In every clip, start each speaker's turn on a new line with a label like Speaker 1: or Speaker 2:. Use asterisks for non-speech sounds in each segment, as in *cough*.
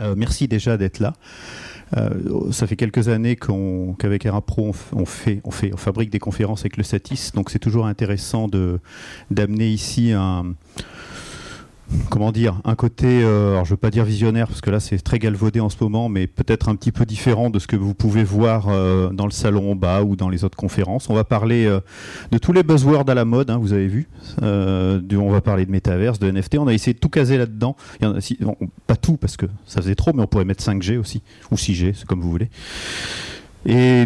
Speaker 1: Euh, merci déjà d'être là. Euh, ça fait quelques années qu'avec Airapro, on, fait, on, fait, on fabrique des conférences avec le Satis, donc c'est toujours intéressant d'amener ici un, comment dire, un côté, euh, alors je veux pas dire visionnaire parce que là c'est très galvaudé en ce moment, mais peut-être un petit peu différent de ce que vous pouvez voir euh, dans le salon en bas ou dans les autres conférences. On va parler euh, de tous les buzzwords à la mode, hein, vous avez vu. on va parler de métaverse, de NFT. On a essayé de tout caser là-dedans. pas tout parce que ça faisait trop, mais on pourrait mettre 5G aussi ou 6G, c'est comme vous voulez. Et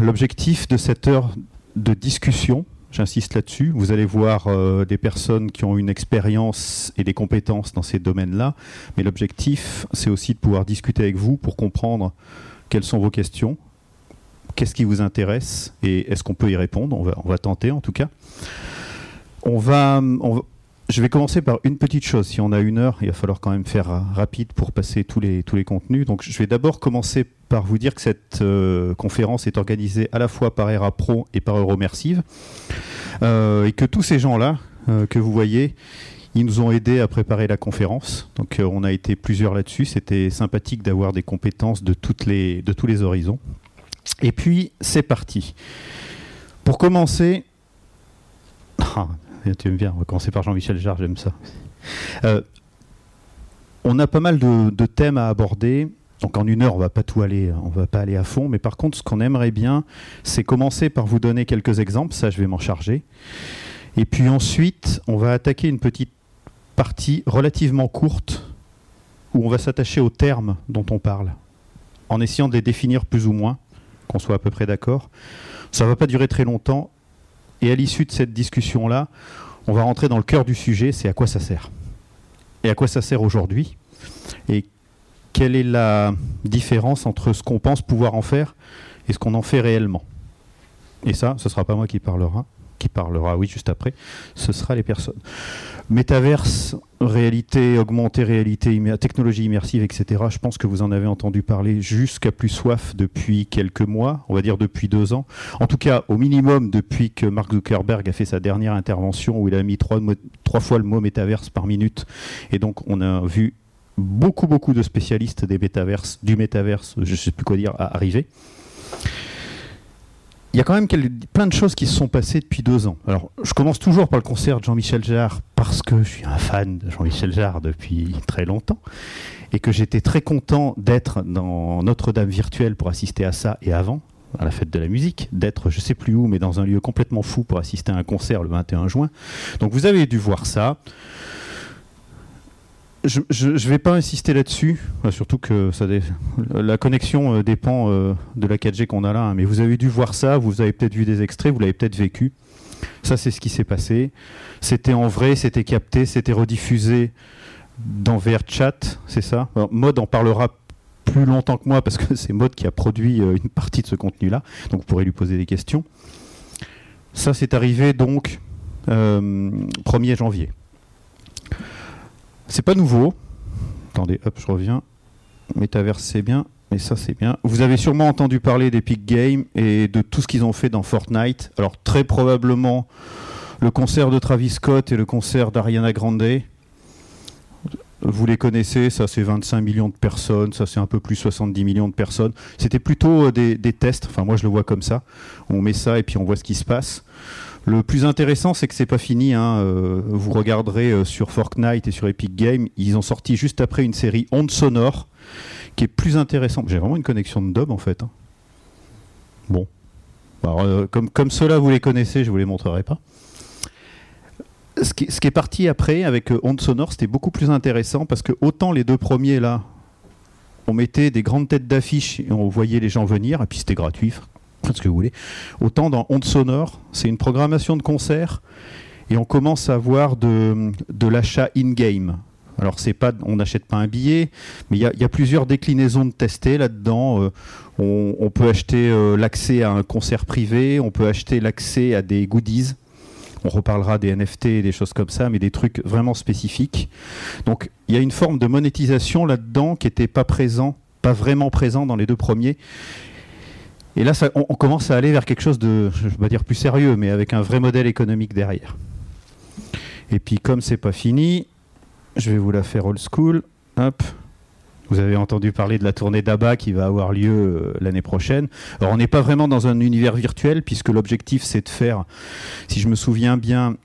Speaker 1: l'objectif de cette heure de discussion, J'insiste là-dessus. Vous allez voir euh, des personnes qui ont une expérience et des compétences dans ces domaines-là. Mais l'objectif, c'est aussi de pouvoir discuter avec vous pour comprendre quelles sont vos questions, qu'est-ce qui vous intéresse et est-ce qu'on peut y répondre. On va, on va, tenter en tout cas. On va, je vais commencer par une petite chose. Si on a une heure, il va falloir quand même faire rapide pour passer tous les, tous les contenus. Donc je vais d'abord commencer par vous dire que cette euh, conférence est organisée à la fois par ERA Pro et par Euromersive. Euh, et que tous ces gens-là euh, que vous voyez, ils nous ont aidés à préparer la conférence. Donc on a été plusieurs là-dessus. C'était sympathique d'avoir des compétences de, toutes les, de tous les horizons. Et puis c'est parti. Pour commencer... *laughs* Tu aimes bien, on va commencer par Jean-Michel Jarre, j'aime ça. on a pas mal de, thèmes à aborder. Donc en une heure, on va pas tout aller, on va pas aller à fond, mais par contre, ce qu'on aimerait bien, c'est commencer par vous donner quelques exemples. Ça, je vais m'en charger. Et puis ensuite, on va attaquer une petite partie relativement courte où on va s'attacher aux termes dont on parle, en essayant de les définir plus ou moins, qu'on soit à peu près d'accord. Ça va pas durer très longtemps. Et à l'issue de cette discussion-là, on va rentrer dans le cœur du sujet, c'est à quoi ça sert. Et à quoi ça sert aujourd'hui. Et quelle est la différence entre ce qu'on pense pouvoir en faire et ce qu'on en fait réellement? Et ça, ce ne sera pas moi qui parlera, qui parlera, oui, juste après, ce sera les personnes. Métaverse, réalité augmentée, réalité, technologie immersive, etc. Je pense que vous en avez entendu parler jusqu'à plus soif depuis quelques mois, on va dire depuis deux ans. En tout cas, au minimum depuis que Mark Zuckerberg a fait sa dernière intervention où il a mis trois, trois fois le mot métaverse par minute. Et donc, on a vu beaucoup, beaucoup de spécialistes des métaverses, du métaverse, je ne sais plus quoi dire, arriver. Il y a quand même plein de choses qui se sont passées depuis deux ans. Alors, je commence toujours par le concert de Jean-Michel Jarre parce que je suis un fan de Jean-Michel Jarre depuis très longtemps et que j'étais très content d'être dans Notre-Dame virtuelle pour assister à ça et avant, à la fête de la musique, d'être je sais plus où, mais dans un lieu complètement fou pour assister à un concert le 21 juin. Donc vous avez dû voir ça je ne vais pas insister là-dessus, surtout que ça la connexion euh, dépend euh, de la 4G qu'on a là. Hein. mais vous avez dû voir ça, vous avez peut-être vu des extraits, vous l'avez peut-être vécu. Ça, c'est ce qui s'est passé. C'était en vrai, c'était capté, c'était rediffusé dans VRChat, c'est ça? Mode en parlera plus longtemps que moi parce que *laughs* c'est Mode qui a produit euh, une partie de ce contenu-là. Donc vous pourrez lui poser des questions. Ça, c'est arrivé donc 1er janvier. C'est pas nouveau. Attendez, hop, je reviens. Metaverse, c'est bien, mais ça, c'est bien. Vous avez sûrement entendu parler d'Epic Games et de tout ce qu'ils ont fait dans Fortnite. Alors, très probablement, le concert de Travis Scott et le concert d'Ariana Grande. Vous les connaissez, ça c'est 25 millions de personnes, ça c'est un peu plus 70 millions de personnes. C'était plutôt euh, des, des, tests, enfin moi je le vois comme ça. On met ça et puis on voit ce qui se passe. Le plus intéressant, c'est que c'est pas fini. Hein. Euh, vous regarderez euh, sur Fortnite et sur Epic Games, ils ont sorti juste après une série Onde sonore qui est plus intéressante. J'ai vraiment une connexion de dub en fait. Hein. Bon, euh, comme, comme ceux-là vous les connaissez, je vous les montrerai pas. Ce qui, est parti après avec Onde sonore, c'était beaucoup plus intéressant parce que autant les deux premiers là, on mettait des grandes têtes d'affiche et on voyait les gens venir, et puis c'était gratuit, ce que vous voulez. Autant dans Onde Sonore, c'est une programmation de concert et on commence à voir de, de l'achat in-game. Alors c'est pas, on n'achète pas un billet, mais il y, a plusieurs déclinaisons de tester là-dedans. Euh, on, peut acheter euh, l'accès à un concert privé, on peut acheter l'accès à des goodies. On reparlera des NFT et des choses comme ça, mais des trucs vraiment spécifiques. Donc il y a une forme de monétisation là-dedans qui n'était pas présent, pas vraiment présent dans les deux premiers, et là, on, commence à aller vers quelque chose de, je vais pas dire plus sérieux, mais avec un vrai modèle économique derrière. Et puis, comme c'est pas fini, je vais vous la faire old school. Hop. Vous avez entendu parler de la tournée d'ABBA qui va avoir lieu euh, l'année prochaine. Alors on n'est pas vraiment dans un univers virtuel puisque l'objectif c'est de faire, si je me souviens bien,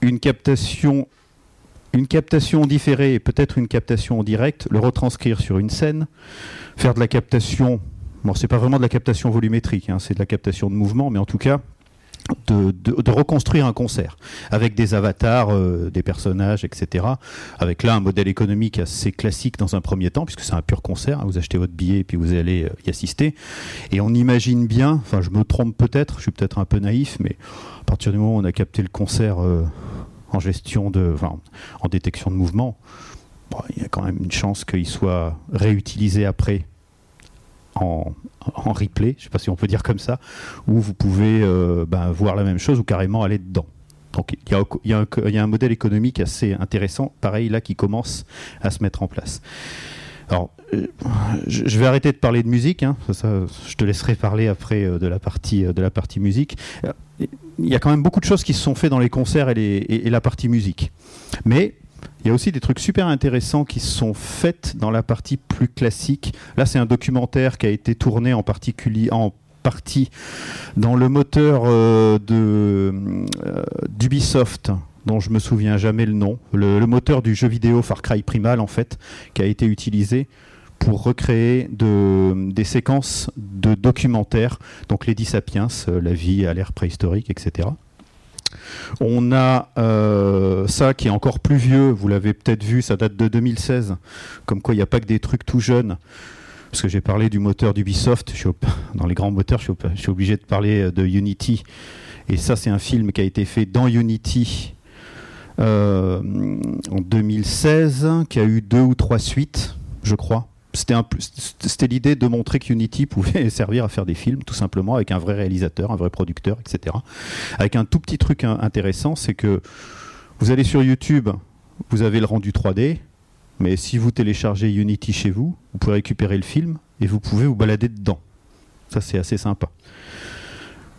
Speaker 1: une captation, une captation différée et peut-être une captation en direct, le retranscrire sur une scène, faire de la captation. Bon, c'est pas vraiment de la captation volumétrique, hein, c'est de la captation de mouvement, mais en tout cas de, reconstruire un concert avec des avatars, euh, des personnages, etc. Avec là un modèle économique assez classique dans un premier temps, puisque c'est un pur concert. Hein. vous achetez votre billet et puis vous allez euh, y assister. Et on imagine bien, enfin je me trompe peut-être, je suis peut-être un peu naïf, mais à partir du moment où on a capté le concert euh, en gestion de, en détection de mouvement, il y a quand même une chance qu'il soit réutilisé après en, replay, je ne sais pas si on peut dire comme ça, où vous pouvez euh, ben, voir la même chose ou carrément aller dedans. Donc il y, a, un modèle économique assez intéressant, pareil là, qui commence à se mettre en place. Alors, euh, je vais arrêter de parler de musique, hein, je te laisserai parler après euh, de, la partie, de la partie musique. Il y a quand même beaucoup de choses qui se sont faites dans les concerts et, et la partie musique. Mais il y a aussi des trucs super intéressants qui sont faits dans la partie plus classique. Là, c'est un documentaire qui a été tourné en particulier en partie dans le moteur euh, de euh, d'Ubisoft dont je me souviens jamais le nom, le, moteur du jeu vidéo Far Cry Primal en fait, qui a été utilisé pour recréer de, des séquences de documentaires, donc les Sapiens, euh, la vie à l'ère préhistorique, etc. On a euh, ça qui est encore plus vieux, vous l'avez peut-être vu, ça date de 2016, comme quoi il n'y a pas que des trucs tout jeunes. Parce que j'ai parlé du moteur d'Ubisoft, dans les grands moteurs, je suis, obligé de parler euh, de Unity. Et ça, c'est un film qui a été fait dans Unity euh, en 2016, qui a eu deux ou trois suites, je crois c'était l'idée de montrer qu'Unity pouvait *laughs* servir à faire des films tout simplement avec un vrai réalisateur, un vrai producteur, etc. Avec un tout petit truc intéressant, c'est que vous allez sur YouTube, vous avez le rendu 3D, mais si vous téléchargez Unity chez vous, vous pouvez récupérer le film et vous pouvez vous balader dedans. Ça c'est assez sympa.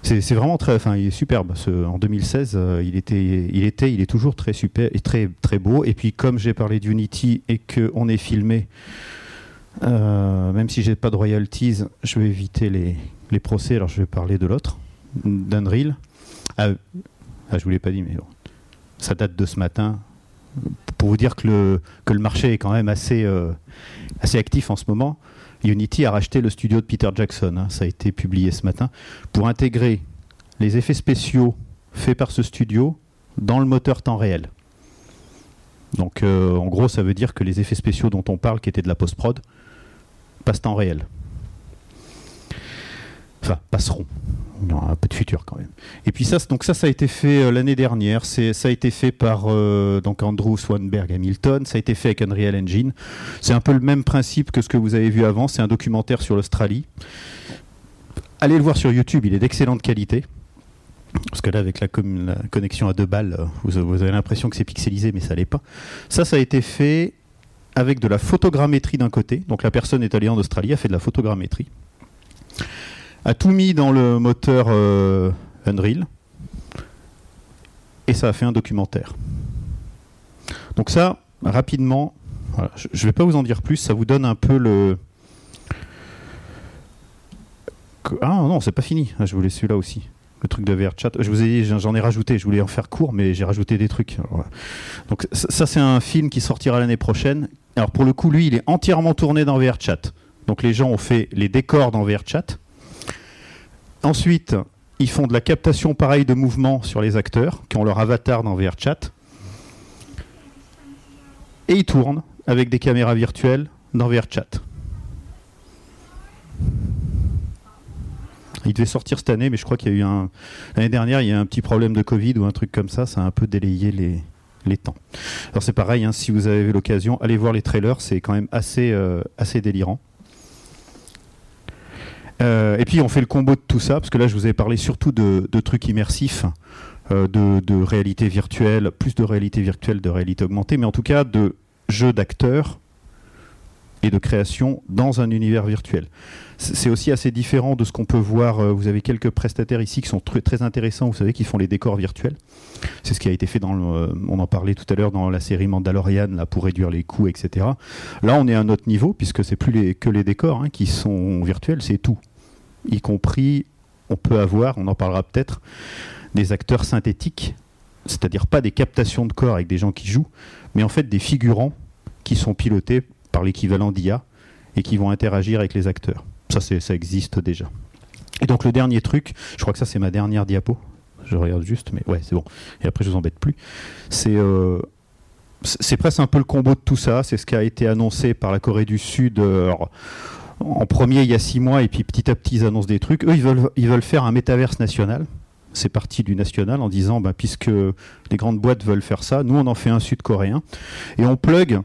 Speaker 1: C'est vraiment très, enfin, il est superbe. en 2016, euh, il était, il est toujours très super et très, très beau. Et puis, comme j'ai parlé d'Unity et qu'on est filmé euh, même si j'ai pas de royalties, je vais éviter les, les, procès. Alors je vais parler de l'autre, d'Unreal. Ah, ah, je vous l'ai pas dit, mais ça date de ce matin. Pour vous dire que le, que le marché est quand même assez, euh, assez actif en ce moment, Unity a racheté le studio de Peter Jackson. Hein. ça a été publié ce matin pour intégrer les effets spéciaux faits par ce studio dans le moteur temps réel. Donc euh, en gros, ça veut dire que les effets spéciaux dont on parle, qui étaient de la post-prod, passent en réel. Enfin, passeront. Il y aura un peu de futur quand même. Et puis ça, donc ça, ça a été fait euh, l'année dernière. C'est, ça a été fait par euh, Andrew Swanberg Hamilton. Ça a été fait avec Unreal Engine. C'est un peu le même principe que ce que vous avez vu avant. C'est un documentaire sur l'Australie. Allez le voir sur YouTube. Il est d'excellente qualité. Parce que là, avec la, connexion à deux balles, euh, vous, avez l'impression que c'est pixelisé, mais ça l'est pas. Ça, ça a été fait avec de la photogrammétrie d'un côté. Donc la personne est allée en Australie, a fait de la photogrammétrie, a tout mis dans le moteur euh, Unreal, et ça a fait un documentaire. Donc ça, rapidement, je ne vais pas vous en dire plus, ça vous donne un peu le... Ah non, c'est pas fini, ah, je voulais celui-là aussi le truc de VRChat. Je vous ai j'en ai rajouté, je voulais en faire court, mais j'ai rajouté des trucs. Donc ça, c'est un film qui sortira l'année prochaine. Alors pour le coup, lui, il est entièrement tourné dans VRChat. Donc les gens ont fait les décors dans VRChat. Ensuite, ils font de la captation pareille de mouvement sur les acteurs, qui ont leur avatar dans VRChat. Et ils tournent avec des caméras virtuelles dans VRChat. Il devait sortir cette année, mais je crois qu'il y a eu un. L'année dernière, il y a un petit problème de Covid ou un truc comme ça, ça a un peu délayé les, les temps. Alors c'est pareil, hein, si vous avez l'occasion, allez voir les trailers, c'est quand même assez, euh, assez délirant. Euh, et puis on fait le combo de tout ça, parce que là je vous avais parlé surtout de, trucs immersifs, euh, de, de, réalité virtuelle, plus de réalité virtuelle, de réalité augmentée, mais en tout cas de jeux d'acteurs et de création dans un univers virtuel. C'est aussi assez différent de ce qu'on peut voir. euh, Vous avez quelques prestataires ici qui sont tr- très intéressants, vous savez, qui font les décors virtuels. C'est ce qui a été fait dans euh, on en parlait tout à l'heure dans la série Mandalorian, là, pour réduire les coûts, etc. Là, on est à un autre niveau, puisque c'est plus que les décors hein, qui sont virtuels, c'est tout. Y compris, on peut avoir, on en parlera peut-être, des acteurs synthétiques, c'est-à-dire pas des captations de corps avec des gens qui jouent, mais en fait des figurants qui sont pilotés par l'équivalent d'IA et qui vont interagir avec les acteurs. Ça, ça existe déjà. Et donc le dernier truc, je crois que ça c'est ma dernière diapo. Je regarde juste, mais ouais, c'est bon. Et après, je vous embête plus. C'est euh, presque un peu le combo de tout ça. C'est ce qui a été annoncé par la Corée du Sud. euh, en premier, il y a six mois, et puis petit à petit, ils annoncent des trucs. Eux, ils veulent, ils veulent faire un métaverse national. C'est parti du national en disant, bah, puisque les grandes boîtes veulent faire ça, nous, on en fait un sud-coréen. Et on plug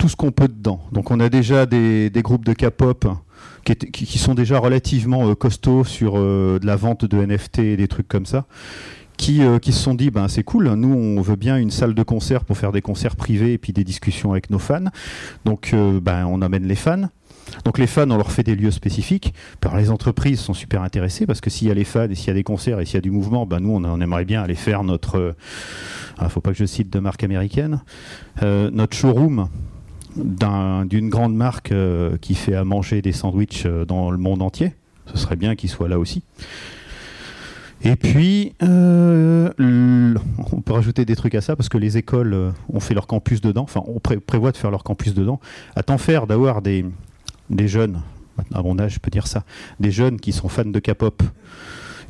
Speaker 1: tout ce qu'on peut dedans. Donc, on a déjà des, groupes de K-pop qui, sont déjà relativement euh, costauds sur euh, de la vente de NFT et des trucs comme ça. Qui, euh, qui se sont dit, ben, c'est cool, nous on veut bien une salle de concert pour faire des concerts privés et puis des discussions avec nos fans. Donc ben, on amène les fans. Donc les fans, on leur fait des lieux spécifiques. Alors, les entreprises sont super intéressées parce que s'il y a les fans et s'il y a des concerts et s'il y a du mouvement, ben, nous on, aimerait bien aller faire notre... euh, ah, faut pas que je cite de marque américaine. notre showroom d'un- d'une grande marque euh, qui fait à manger des sandwichs euh, dans le monde entier. Ce serait bien qu'il soit là aussi. Et puis, euh, on peut rajouter des trucs à ça parce que les écoles ont fait leur campus dedans. Enfin, on pré- prévoit de faire leur campus dedans. À tant faire d'avoir des, des jeunes, à mon âge, je peux dire ça, des jeunes qui sont fans de K-pop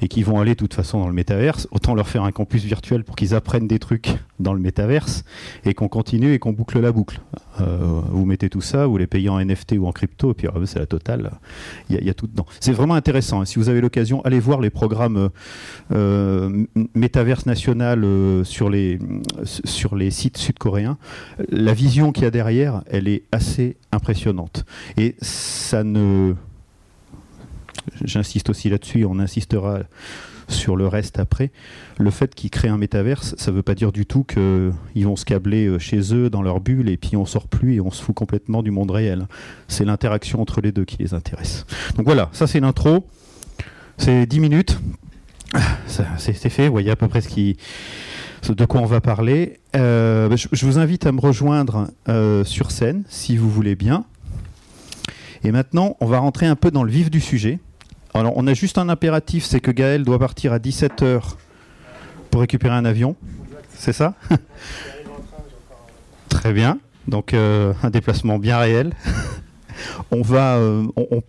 Speaker 1: et qui vont aller de toute façon dans le métaverse, autant leur faire un campus virtuel pour qu'ils apprennent des trucs dans le métaverse et qu'on continue et qu'on boucle la boucle. Euh, vous mettez tout ça, vous les payez en NFT ou en crypto, et puis ah, c'est la totale. Il y, a- tout dedans. C'est vraiment intéressant. hein. Si vous avez l'occasion, allez voir les programmes euh, euh, métaverse national euh, sur, les, sur les sites sud-coréens. La vision qu'il y a derrière, elle est assez impressionnante. Et ça ne. J'insiste aussi là-dessus, on insistera sur le reste après. Le fait qu'ils créent un métaverse, ça ne veut pas dire du tout qu'ils vont se câbler euh, chez eux, dans leur bulle, et puis on sort plus et on se fout complètement du monde réel. C'est l'interaction entre les deux qui les intéresse. Donc voilà, ça c'est l'intro. C'est 10 minutes. Ah, C'est fait, vous voyez à peu près de quoi on va parler. Euh, je, je vous invite à me rejoindre euh, sur scène, si vous voulez bien. Et maintenant, on va rentrer un peu dans le vif du sujet. Alors, on a juste un impératif, c'est que Gaël doit partir à 17h pour récupérer un avion. C'est ça? *laughs* Très bien. Donc, euh, un déplacement bien réel. *laughs* on, va, euh,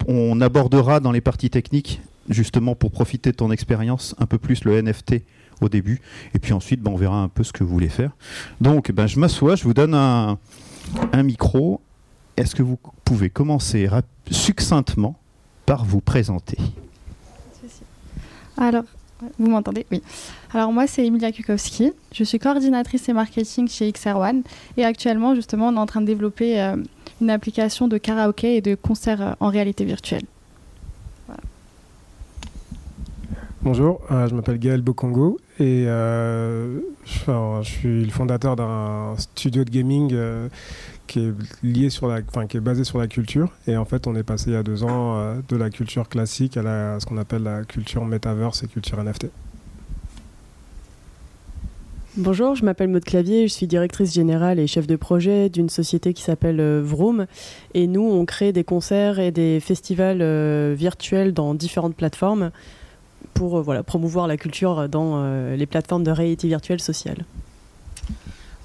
Speaker 1: on, abordera dans les parties techniques, justement pour profiter de ton expérience, un peu plus le NFT au début. Et puis ensuite, ben, on verra un peu ce que vous voulez faire. Donc, ben, je m'assois, je vous donne un micro. Est-ce que vous pouvez commencer succinctement par vous présenter?
Speaker 2: Alors, vous m'entendez? Oui. Alors moi, c'est Emilia Kukowski. Je suis coordinatrice et marketing chez XR1. Et actuellement, justement, on est en train de développer euh, une application de karaoké et de concert euh, en réalité virtuelle.
Speaker 3: Bonjour, euh, je m'appelle Gaël Bokongo et euh, je, enfin, je suis le fondateur d'un studio de gaming euh, qui est lié sur la, enfin, qui est basé sur la culture. Et en fait, on est passé il y a deux ans euh, de la culture classique à, ce qu'on appelle la culture metaverse et culture NFT.
Speaker 4: Bonjour, je m'appelle Maud Clavier, je suis directrice générale et chef de projet d'une société qui s'appelle euh, Vroom. Et nous, on crée des concerts et des festivals euh, virtuels dans différentes plateformes pour voilà, promouvoir la culture dans les plateformes de réalité virtuelle sociale.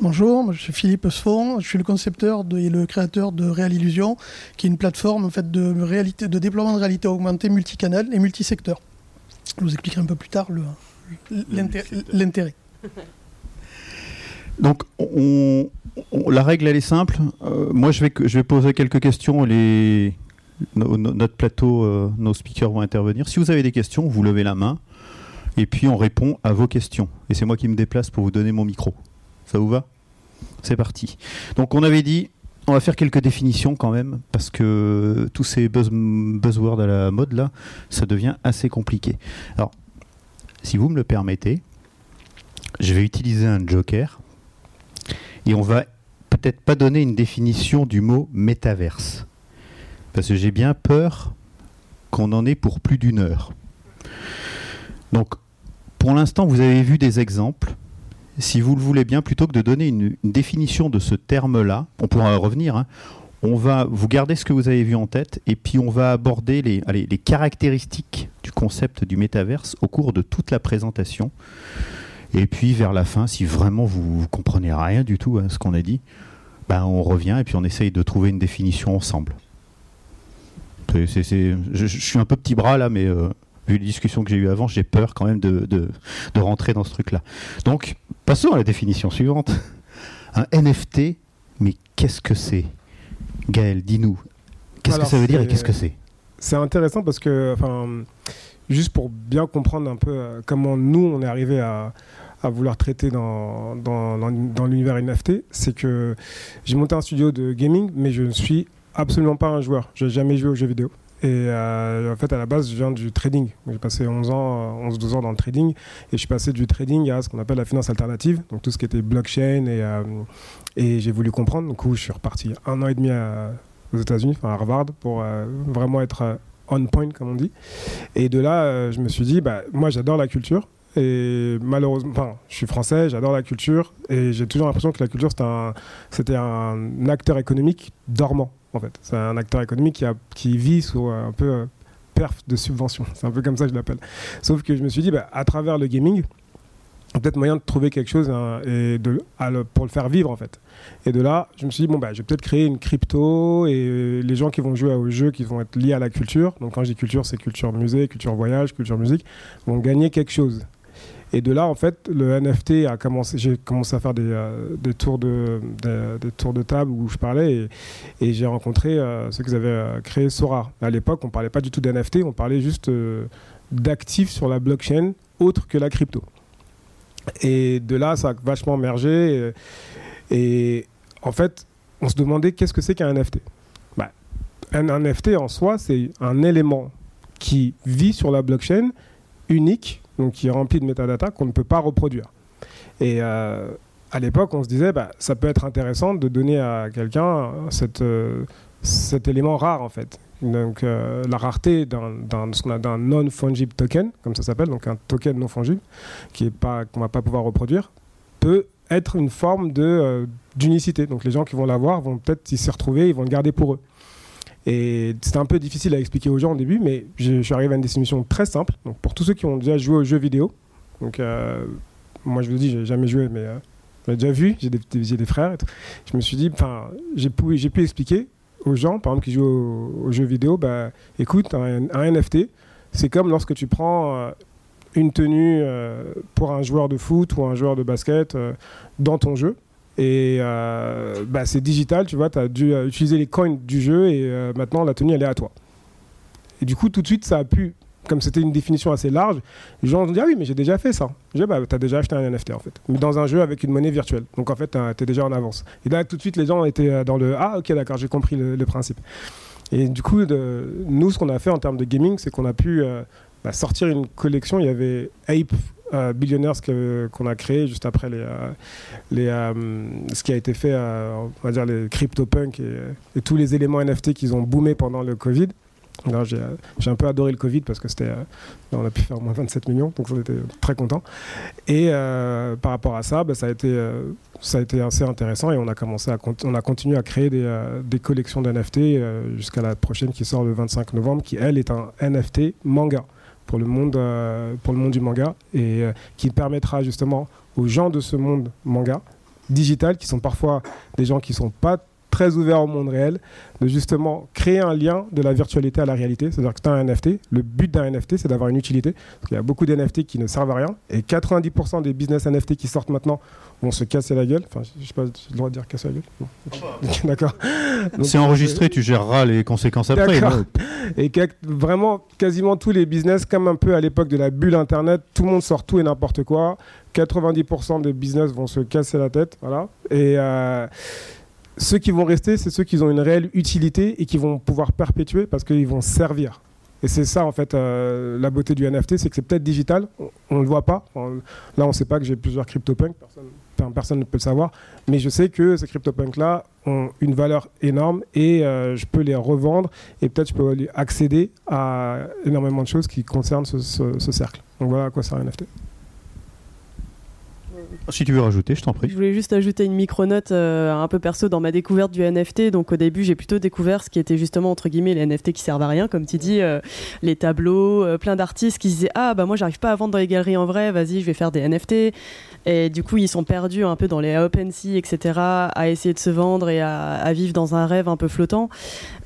Speaker 5: Bonjour, je suis Philippe Sfon, je suis le concepteur de- et le créateur de Real Illusion, qui est une plateforme en fait, de, réalité, de déploiement de réalité augmentée multicanal et multisecteur. Je vous expliquerai un peu plus tard l'intérêt. *laughs*
Speaker 1: Donc, on- on- la règle, elle est simple. Euh, moi, je vais, que- je vais poser quelques questions. Les, no- no- notre plateau, euh, nos speakers vont intervenir. Si vous avez des questions, vous levez la main. Et puis, on répond à vos questions. Et c'est moi qui me déplace pour vous donner mon micro. Ça vous va? C'est parti. Donc, on avait dit, on va faire quelques définitions quand même, parce que tous ces buzz- buzzwords à la mode, là, ça devient assez compliqué. Alors, si vous me le permettez, je vais utiliser un joker et on va peut-être pas donner une définition du mot métaverse. Parce que j'ai bien peur qu'on en ait pour plus d'une heure. Donc, pour l'instant, vous avez vu des exemples. Si vous le voulez bien, plutôt que de donner une, définition de ce terme-là, on pourra revenir, hein, on va vous garder ce que vous avez vu en tête et puis on va aborder les, les caractéristiques du concept du métaverse au cours de toute la présentation. Et puis vers la fin, si vraiment vous, ne comprenez rien du tout à ce qu'on a dit, ben on revient et puis on essaye de trouver une définition ensemble. je, suis un peu petit bras là, mais euh, vu les discussions que j'ai eues avant, j'ai peur quand même de, de, rentrer dans ce truc-là. Donc, passons à la définition suivante. Un NFT, mais qu'est-ce que c'est? Gaël, dis-nous. Qu'est-ce que ça veut dire et qu'est-ce que c'est?
Speaker 3: C'est intéressant parce que, enfin, juste pour bien comprendre un peu euh, comment nous, on est arrivé à, à vouloir traiter dans, dans, dans, l'univers NFT, c'est que j'ai monté un studio de gaming, mais je ne suis absolument pas un joueur. Je n'ai jamais joué aux jeux vidéo. Et euh, en fait, à la base, je viens du trading. J'ai passé 11 ans, 11-12 ans dans le trading. Et je suis passé du trading à ce qu'on appelle la finance alternative. Donc tout ce qui était blockchain. Et, euh, j'ai voulu comprendre. Du coup, je suis reparti un an et demi aux États-Unis, enfin à Harvard, pour euh, vraiment être on point, comme on dit. Et de là, je me suis dit, bah, moi, j'adore la culture. Et malheureusement, je suis français, j'adore la culture. Et j'ai toujours l'impression que la culture, c'était un acteur économique dormant C'est un acteur économique qui, a, qui vit sur un peu euh, perf de subvention. *laughs* C'est un peu comme ça que je l'appelle. Sauf que je me suis dit, bah, à travers le gaming, peut-être moyen de trouver quelque chose hein, pour le faire vivre en fait. Et de là, je me suis dit, bon, bah, je vais peut-être créer une crypto et les gens qui vont jouer aux jeux qui vont être liés à la culture, donc quand je dis culture, c'est culture musée, culture voyage, culture musique, vont gagner quelque chose. Et de là, en fait, le NFT a commencé. J'ai commencé à faire des, euh, des tours de des, tours de table où je parlais et, j'ai rencontré euh, ceux qui avaient euh, créé Sora. À l'époque, on parlait pas du tout d'NFT, on parlait juste d'actifs sur la blockchain autre que la crypto. Et de là, ça a vachement mergé. Et, et en fait, on se demandait qu'est-ce que c'est qu'un NFT. Bah, un NFT en soi, c'est un élément qui vit sur la blockchain unique donc qui est rempli de métadata qu'on ne peut pas reproduire. Et euh, à l'époque, on se disait, bah, ça peut être intéressant de donner à quelqu'un euh, cet élément rare, en fait. Donc, euh, la rareté d'un non-fungible token, comme ça s'appelle, donc un token non fungible, qu'on ne va pas pouvoir reproduire, peut être une forme d'unicité. donc, les gens qui vont l'avoir vont peut-être s'y retrouver, ils vont le garder pour eux. Et c'était un peu difficile à expliquer aux gens au début, mais je, suis arrivé à une définition très simple. Donc pour tous ceux qui ont déjà joué aux jeux vidéo, donc euh, moi je vous dis, j'ai jamais joué, mais euh, j'ai déjà vu, j'ai des, des, frères. Je me suis dit, enfin, j'ai pu, pu expliquer aux gens, par exemple, qui jouent aux, jeux vidéo, bah, écoute, un, NFT, c'est comme lorsque tu prends euh, une tenue pour un joueur de foot ou un joueur de basket dans ton jeu. Et euh, bah, c'est digital, tu vois, tu as dû euh, utiliser les coins du jeu et euh, maintenant la tenue elle est à toi. Et du coup, tout de suite, ça a pu, comme c'était une définition assez large, les gens ont dit Ah oui, mais j'ai déjà fait ça. Je dis, bah, tu as déjà acheté un NFT en fait, mais dans un jeu avec une monnaie virtuelle. Donc en fait, tu es déjà en avance. Et là, tout de suite, les gens étaient dans le Ah, ok, d'accord, j'ai compris le, principe. Et du coup, nous, ce qu'on a fait en termes de gaming, c'est qu'on a pu bah, sortir une collection. Il y avait Ape euh, Billionaires qu'on a créé juste après les, euh, les, euh, ce qui a été fait, on va dire les CryptoPunk et, et tous les éléments NFT qu'ils ont boomé pendant le Covid. J'ai un peu adoré le Covid parce que c'était, on a pu faire moins 27 millions, donc on était très content. Et par rapport à ça, bah, ça, a été, ça a été assez intéressant et on a commencé à on a continué à créer des, des collections d'NFT jusqu'à la prochaine qui sort le 25 novembre, qui elle est un NFT manga pour le monde, euh, pour le monde du manga et euh, qui permettra justement aux gens de ce monde manga digital, qui sont parfois des gens qui ne sont pas très ouverts au monde réel, de justement créer un lien de la virtualité à la réalité. C'est-à-dire que tu as un NFT, le but d'un NFT, c'est d'avoir une utilité. Parce qu'il y a beaucoup d'NFT qui ne servent à rien. Et 90% des business NFT qui sortent maintenant vont se casser la gueule. Enfin, je sais pas, j'ai le droit de dire casser la gueule *laughs* D'accord.
Speaker 1: C'est enregistré, tu géreras les conséquences après. *laughs*
Speaker 3: Et vraiment, quasiment tous les business, comme un peu à l'époque de la bulle Internet, tout le monde sort tout et n'importe quoi. 90% des business vont se casser la tête. Voilà. Et euh, ceux qui vont rester, c'est ceux qui ont une réelle utilité et qui vont pouvoir perpétuer parce qu'ils vont servir. Et c'est ça, en fait, euh, la beauté du NFT, c'est que c'est peut-être digital, on ne le voit pas. là, on ne sait pas que j'ai plusieurs CryptoPunks, personne, personne ne peut le savoir, mais je sais que ces CryptoPunks-là ont une valeur énorme et euh, je peux les revendre et peut-être je peux accéder à énormément de choses qui concernent ce, ce cercle. Donc voilà à quoi sert un NFT.
Speaker 1: Si tu veux rajouter, je t'en prie.
Speaker 4: Je voulais juste ajouter une micro-note euh, un peu perso dans ma découverte du NFT. Donc au début, j'ai plutôt découvert ce qui était justement entre guillemets les NFT qui servent à rien, comme tu dis, euh, les tableaux, euh, plein d'artistes qui se disaient ah bah moi j'arrive pas à vendre dans les galeries en vrai, vas-y je vais faire des NFT. Et du coup ils sont perdus un peu dans les OpenSea etc. à essayer de se vendre et à, vivre dans un rêve un peu flottant.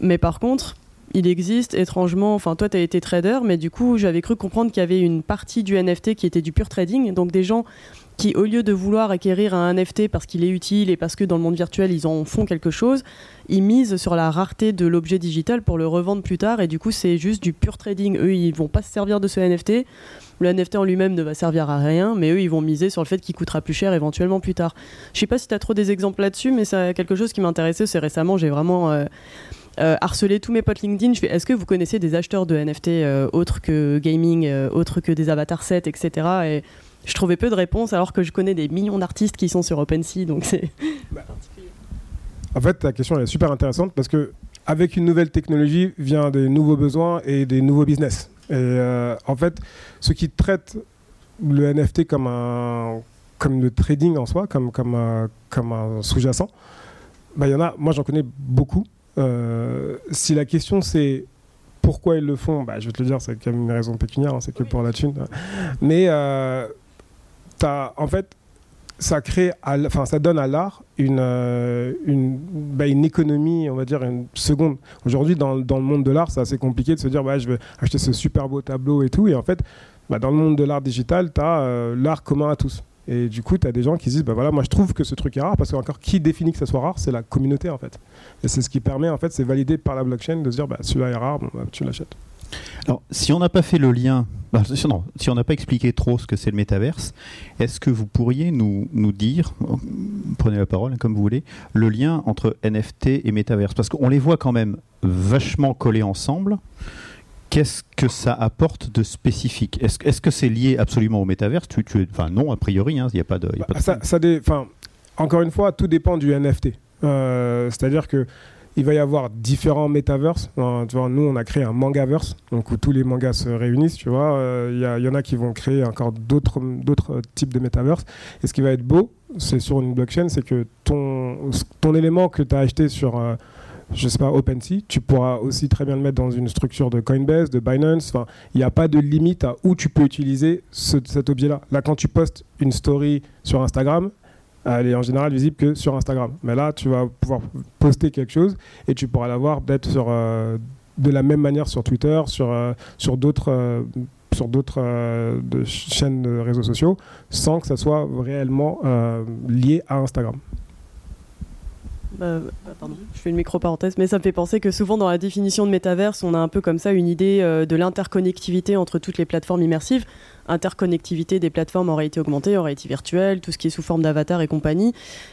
Speaker 4: Mais par contre il existe étrangement, enfin toi tu as été trader, mais du coup j'avais cru comprendre qu'il y avait une partie du NFT qui était du pur trading, donc des gens qui, au lieu de vouloir acquérir un NFT parce qu'il est utile et parce que dans le monde virtuel, ils en font quelque chose, ils misent sur la rareté de l'objet digital pour le revendre plus tard. Et du coup, c'est juste du pur trading. Eux, ils vont pas se servir de ce NFT. Le NFT en lui-même ne va servir à rien, mais eux, ils vont miser sur le fait qu'il coûtera plus cher éventuellement plus tard. Je sais pas si tu as trop des exemples là-dessus, mais c'est quelque chose qui m'intéressait. C'est récemment, j'ai vraiment. Euh, euh, harcelé tous mes potes LinkedIn. Je fais est-ce que vous connaissez des acheteurs de NFT euh, autres que gaming, autres que des avatars sets, etc. Et je trouvais peu de réponses alors que je connais des millions d'artistes qui sont sur OpenSea, donc c'est bah. *laughs*
Speaker 3: En fait, ta question est super intéressante parce que avec une nouvelle technologie vient des nouveaux besoins et des nouveaux business. Et euh, en fait, ceux qui traitent le NFT comme un comme le trading en soi, comme comme un, comme un sous-jacent, bah, il y en a. Moi, j'en connais beaucoup. Euh, si la question c'est pourquoi ils le font, bah, je vais te le dire, c'est quand même une raison pécuniaire, hein, c'est que pour la thune. Mais euh, en fait, ça crée, enfin, ça donne à l'art une, euh, bah, une, économie, on va dire, une seconde. Aujourd'hui, dans, dans, le monde de l'art, c'est assez compliqué de se dire, bah, je vais acheter ce super beau tableau et tout. Et en fait, bah, dans le monde de l'art digital, tu as euh, l'art commun à tous. Et du coup, tu as des gens qui disent, bah voilà, moi je trouve que ce truc est rare, parce que encore qui définit que ça soit rare, c'est la communauté en fait. Et c'est ce qui permet, en fait, c'est validé par la blockchain de se dire, bah, celui-là est rare, bah, tu l'achètes.
Speaker 1: Alors, si on n'a pas fait le lien, bah, non, si on n'a pas expliqué trop ce que c'est le métaverse, est-ce que vous pourriez nous, nous dire, prenez la parole comme vous voulez, le lien entre NFT et métaverse? Parce qu'on les voit quand même vachement collés ensemble. Qu'est-ce que ça apporte de spécifique? Est-ce est que c'est lié absolument au métaverse? Tu, tu, Enfin, non, a priori, il hein, n'y a pas de. Y a pas
Speaker 3: bah, ça, ça encore une fois, tout dépend du NFT. Euh, c'est-à-dire que il va y avoir différents metaverses. Tu vois, nous, on a créé un mangaverse, donc où tous les mangas se réunissent. Tu vois, il euh, y, y, en a qui vont créer encore d'autres types de metaverses. Et ce qui va être beau, c'est sur une blockchain, c'est que ton ton élément que tu as acheté sur euh, je sais pas, OpenSea, tu pourras aussi très bien le mettre dans une structure de Coinbase, de Binance. Enfin, il n'y a pas de limite à où tu peux utiliser cet objet-là. Là, quand tu postes une story sur Instagram, elle est en général visible que sur Instagram. Mais là, tu vas pouvoir poster quelque chose et tu pourras l'avoir peut-être sur, euh, de la même manière sur Twitter, sur, euh, sur d'autres euh, sur d'autres chaînes de réseaux sociaux, sans que ça soit réellement lié à Instagram.
Speaker 4: Bah, pardon, je fais une micro-parenthèse, mais ça me fait penser que souvent dans la définition de métaverse, on a un peu comme ça une idée de l'interconnectivité entre toutes les plateformes immersives interconnectivité des plateformes en réalité augmentée, en réalité virtuelle, tout ce qui est sous forme d'avatar et compagnie.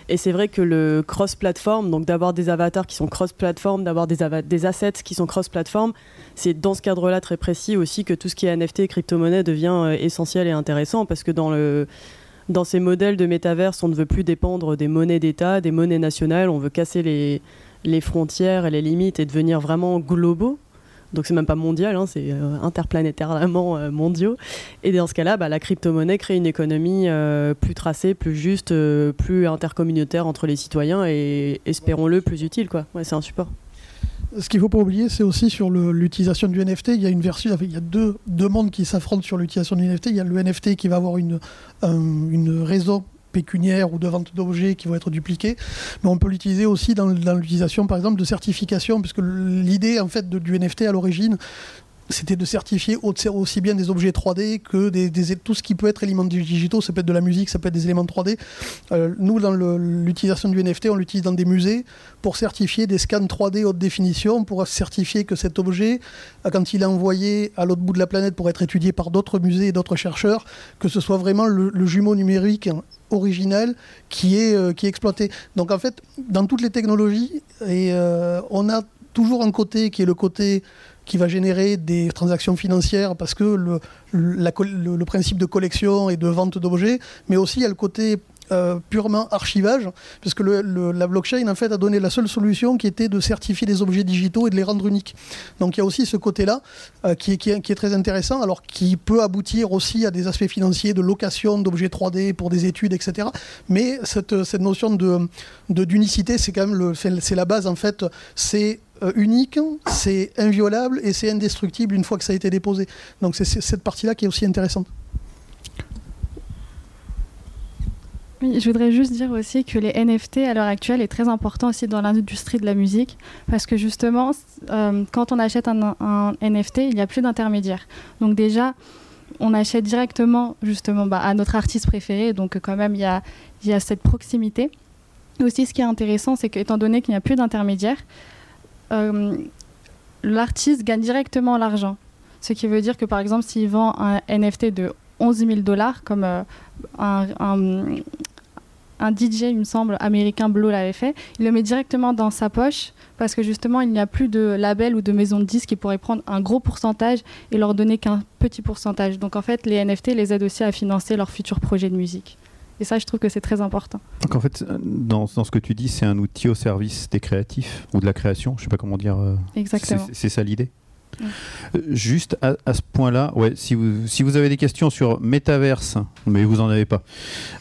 Speaker 4: Et c'est vrai que le cross-platform, donc d'avoir des avatars qui sont cross-platform, d'avoir des, assets qui sont cross-platform, c'est dans ce cadre-là très précis aussi que tout ce qui est NFT et crypto-monnaie devient euh, essentiel et intéressant parce que dans ces modèles de métaverse, on ne veut plus dépendre des monnaies d'État, des monnaies nationales, on veut casser les, les frontières et les limites et devenir vraiment globaux donc c'est même pas mondial, hein, c'est euh, interplanétairement euh, mondiaux. Et dans ce cas-là, bah, la crypto-monnaie crée une économie euh, plus tracée, plus juste, plus intercommunautaire entre les citoyens et espérons-le plus utile. Quoi. Ouais, c'est un support.
Speaker 5: Ce qu'il ne faut pas oublier, c'est aussi sur l'utilisation du NFT. Il y a une version, il y a deux, mondes qui s'affrontent sur l'utilisation du NFT. Il y a le NFT qui va avoir une, une raison pécuniaires ou de vente d'objets qui vont être dupliqués. Mais on peut l'utiliser aussi dans, l'utilisation, par exemple, de certification, puisque l'idée en fait du NFT à l'origine, c'était de certifier aussi bien des objets 3D que des, tout ce qui peut être éléments digitaux. Ça peut être de la musique, ça peut être des éléments 3D. Euh, nous, dans l'utilisation du NFT, on l'utilise dans des musées pour certifier des scans 3D haute définition, pour certifier que cet objet, quand il est envoyé à l'autre bout de la planète pour être étudié par d'autres musées et d'autres chercheurs, que ce soit vraiment le, jumeau numérique originel qui est, euh, qui est exploité. Donc en fait, dans toutes les technologies, et, euh, on a toujours un côté qui est le côté qui va générer des transactions financières parce que le, le, principe de collection et de vente d'objets, mais aussi il y a le côté euh, purement archivage, le, la blockchain en fait a donné la seule solution qui était de certifier les objets digitaux et de les rendre uniques. Donc il y a aussi ce côté-là euh, qui, est, très intéressant, alors qui peut aboutir aussi à des aspects financiers de location d'objets 3D pour des études, etc. Mais cette, cette notion de d'unicité, c'est quand même c'est la base en fait. C'est euh, unique, c'est inviolable et c'est indestructible une fois que ça a été déposé. Donc c'est cette partie-là qui est aussi intéressante.
Speaker 2: Je voudrais juste dire aussi que les NFT à l'heure actuelle est très important aussi dans l'industrie de la musique parce que justement, euh, quand on achète un, NFT, il n'y a plus d'intermédiaire. Donc déjà, on achète directement justement bah, à notre artiste préféré, donc quand même il y a, y a, cette proximité. Aussi, ce qui est intéressant, c'est qu'étant donné qu'il n'y a plus d'intermédiaire, euh, l'artiste gagne directement l'argent. Ce qui veut dire que par exemple, s'il vend un NFT de 11 000 dollars, comme euh, un, un, DJ, il me semble, américain Blue l'avait fait, il le met directement dans sa poche parce que justement, il n'y a plus de label ou de maison de disques qui pourraient prendre un gros pourcentage et leur donner qu'un petit pourcentage. Donc en fait, les NFT les aident aussi à financer leurs futurs projets de musique. Et ça, je trouve que c'est très important.
Speaker 1: Donc en fait, dans, dans, ce que tu dis, c'est un outil au service des créatifs ou de la création, je ne sais pas comment dire. Euh,
Speaker 2: Exactement.
Speaker 1: C'est ça l'idée? Juste à, ce point-là, ouais, si, vous, si vous avez des questions sur Metaverse, mais vous n'en avez pas,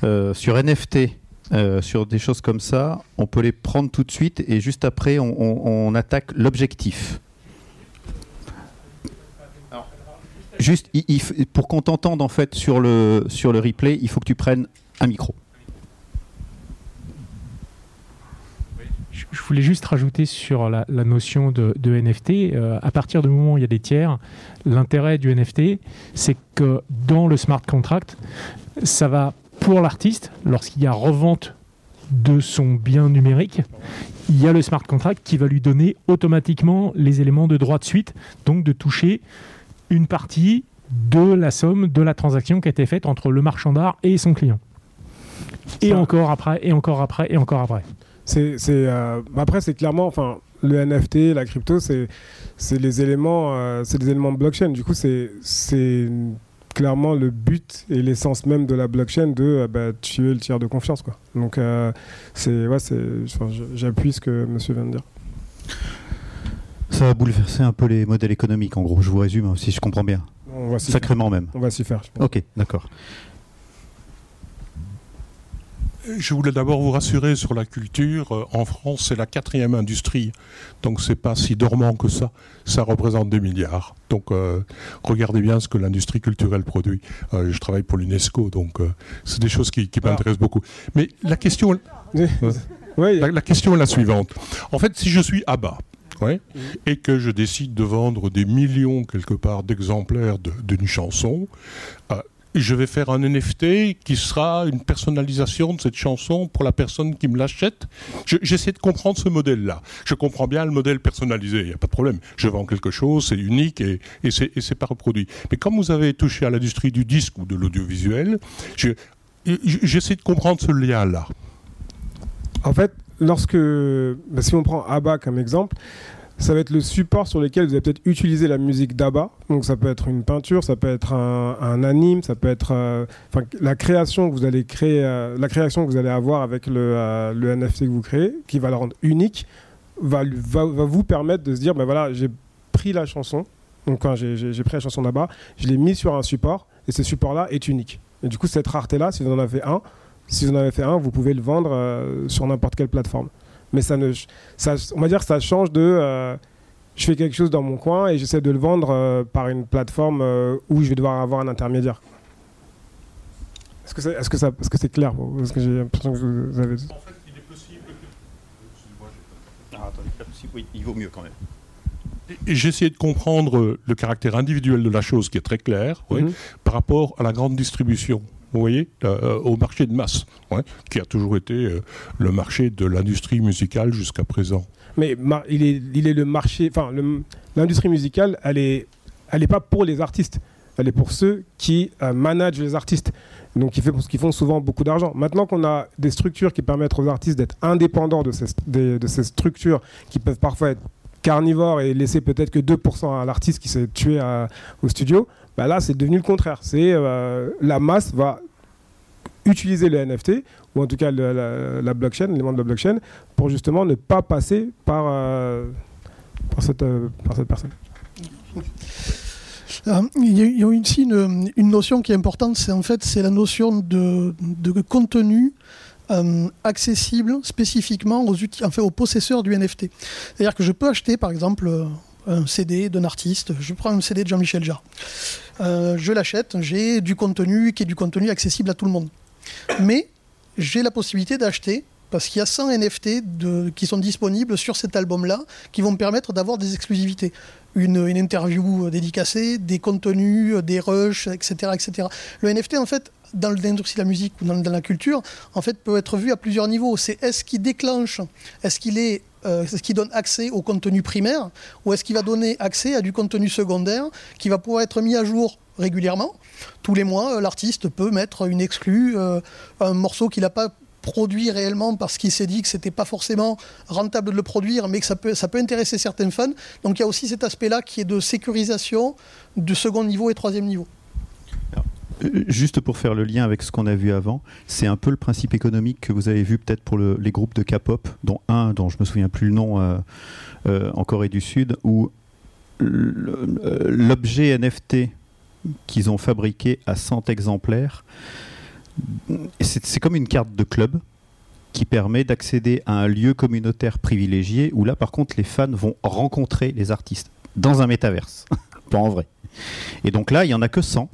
Speaker 1: euh, sur NFT, euh, sur des choses comme ça, on peut les prendre tout de suite et juste après, on, attaque l'objectif. Juste, pour qu'on t'entende en fait sur le, sur le replay, il faut que tu prennes un micro.
Speaker 6: Je voulais juste rajouter sur la, notion de, NFT. Euh, à partir du moment où il y a des tiers, l'intérêt du NFT, c'est que dans le smart contract, ça va pour l'artiste, lorsqu'il y a revente de son bien numérique, il y a le smart contract qui va lui donner automatiquement les éléments de droit de suite, donc de toucher une partie de la somme de la transaction qui a été faite entre le marchand d'art et son client. Et encore après, et encore après, et encore après.
Speaker 3: C'est, euh, après, c'est clairement, enfin, le NFT, la crypto, c'est, c'est les éléments, euh, c'est des éléments de blockchain. Du coup, c'est, c'est clairement le but et l'essence même de la blockchain de euh, bah, tuer le tiers de confiance, quoi. Donc, c'est, ouais, c'est, j'appuie ce que Monsieur vient de dire.
Speaker 1: Ça va bouleverser un peu les modèles économiques, en gros. Je vous résume, si je comprends bien. Sacrément même.
Speaker 3: On va s'y faire.
Speaker 1: Ok, d'accord.
Speaker 7: Je voulais d'abord vous rassurer sur la culture. Euh, en France, c'est la quatrième industrie, donc c'est pas si dormant que ça. Ça représente des milliards. Donc euh, regardez bien ce que l'industrie culturelle produit. Euh, je travaille pour l'UNESCO, donc c'est des choses qui, m'intéressent beaucoup. Mais la question, *laughs* la, question est la suivante. En fait, si je suis à bas, et que je décide de vendre des millions quelque part d'exemplaires d'une chanson, je vais faire un NFT qui sera une personnalisation de cette chanson pour la personne qui me l'achète. J'essaie de comprendre ce modèle-là. Je comprends bien le modèle personnalisé, il n'y a pas de problème. Je vends quelque chose, c'est unique et, et c'est pas reproduit. Mais comme vous avez touché à l'industrie du disque ou de l'audiovisuel, j'essaie de comprendre ce lien-là.
Speaker 3: En fait, lorsque, bah, si on prend ABBA comme exemple, ça va être le support sur lequel vous allez peut-être utiliser la musique d'Abba. Donc ça peut être une peinture, ça peut être un, anime, ça peut être euh, la création que vous allez créer, euh, la création que vous allez avoir avec le, euh, le, NFT que vous créez, qui va la rendre unique, va, vous permettre de se dire, ben voilà, j'ai pris la chanson, donc j'ai pris la chanson d'Abba, je l'ai mis sur un support, et ce support-là est unique. Et du coup, cette rareté-là, si vous en avez un, si vous en avez fait un, vous pouvez le vendre sur n'importe quelle plateforme mais ça ne, ça, on va dire que ça change de. Euh, je fais quelque chose dans mon coin et j'essaie de le vendre euh, par une plateforme euh, où je vais devoir avoir un intermédiaire. Est-ce que c'est est -ce que ça, est -ce que c'est clair Parce que j'ai l'impression que vous avez. En fait, il est possible
Speaker 7: que. Ah, attendez, oui, il vaut mieux quand même. J'ai essayé de comprendre le caractère individuel de la chose qui est très clair mhm. par rapport à la grande distribution vous voyez, euh, au marché de masse, qui a toujours été euh, le marché de l'industrie musicale jusqu'à présent.
Speaker 3: Mais il, est, il est le marché, enfin, l'industrie musicale, elle n'est elle est pas pour les artistes, elle est pour ceux qui euh, managent les artistes. Donc, qui, font souvent beaucoup d'argent. Maintenant qu'on a des structures qui permettent aux artistes d'être indépendants de ces, de ces structures qui peuvent parfois être carnivore et laisser peut-être que 2% à l'artiste qui s'est tué au studio, bah là c'est devenu le contraire. C'est la masse va utiliser le NFT ou en tout cas la, blockchain, l'élément de la blockchain, pour justement ne pas passer par, par, cette, par cette personne.
Speaker 5: Euh, il y a aussi une, notion qui est importante, c'est en fait c'est la notion de, contenu euh, accessible spécifiquement aux, enfin, aux possesseurs du NFT. C'est-à-dire que je peux acheter par exemple un CD d'un artiste, je prends un CD de Jean-Michel Jarre, euh, je l'achète, j'ai du contenu qui est du contenu accessible à tout le monde. Mais j'ai la possibilité d'acheter parce qu'il y a 100 NFT qui sont disponibles sur cet album-là qui vont me permettre d'avoir des exclusivités une, interview dédicacée, des contenus, des rushs, etc., etc. Le NFT, en fait, dans l'industrie de la musique ou dans, la culture, en fait, peut être vu à plusieurs niveaux. C'est est-ce qu'il déclenche, est-ce qu'il est, euh, ce qui donne accès au contenu primaire, ou est-ce qu'il va donner accès à du contenu secondaire qui va pouvoir être mis à jour régulièrement. Tous les mois, l'artiste peut mettre une exclue, euh, un morceau qu'il n'a pas produit réellement parce qu'il s'est dit que c'était pas forcément rentable de le produire, mais que ça peut, ça peut intéresser certains fans. Donc il y a aussi cet aspect-là qui est de sécurisation du second niveau et troisième niveau.
Speaker 1: Euh, juste pour faire le lien avec ce qu'on a vu avant, c'est un peu le principe économique que vous avez vu peut-être pour les groupes de K-pop, dont un dont je me souviens plus le nom euh, euh, en Corée du Sud, où l'objet NFT qu'ils ont fabriqué à 100 exemplaires c'est comme une carte de club qui permet d'accéder à un lieu communautaire privilégié où là par contre les fans vont rencontrer les artistes dans un métaverse, *laughs* pas en vrai. Et donc là il y en a que 100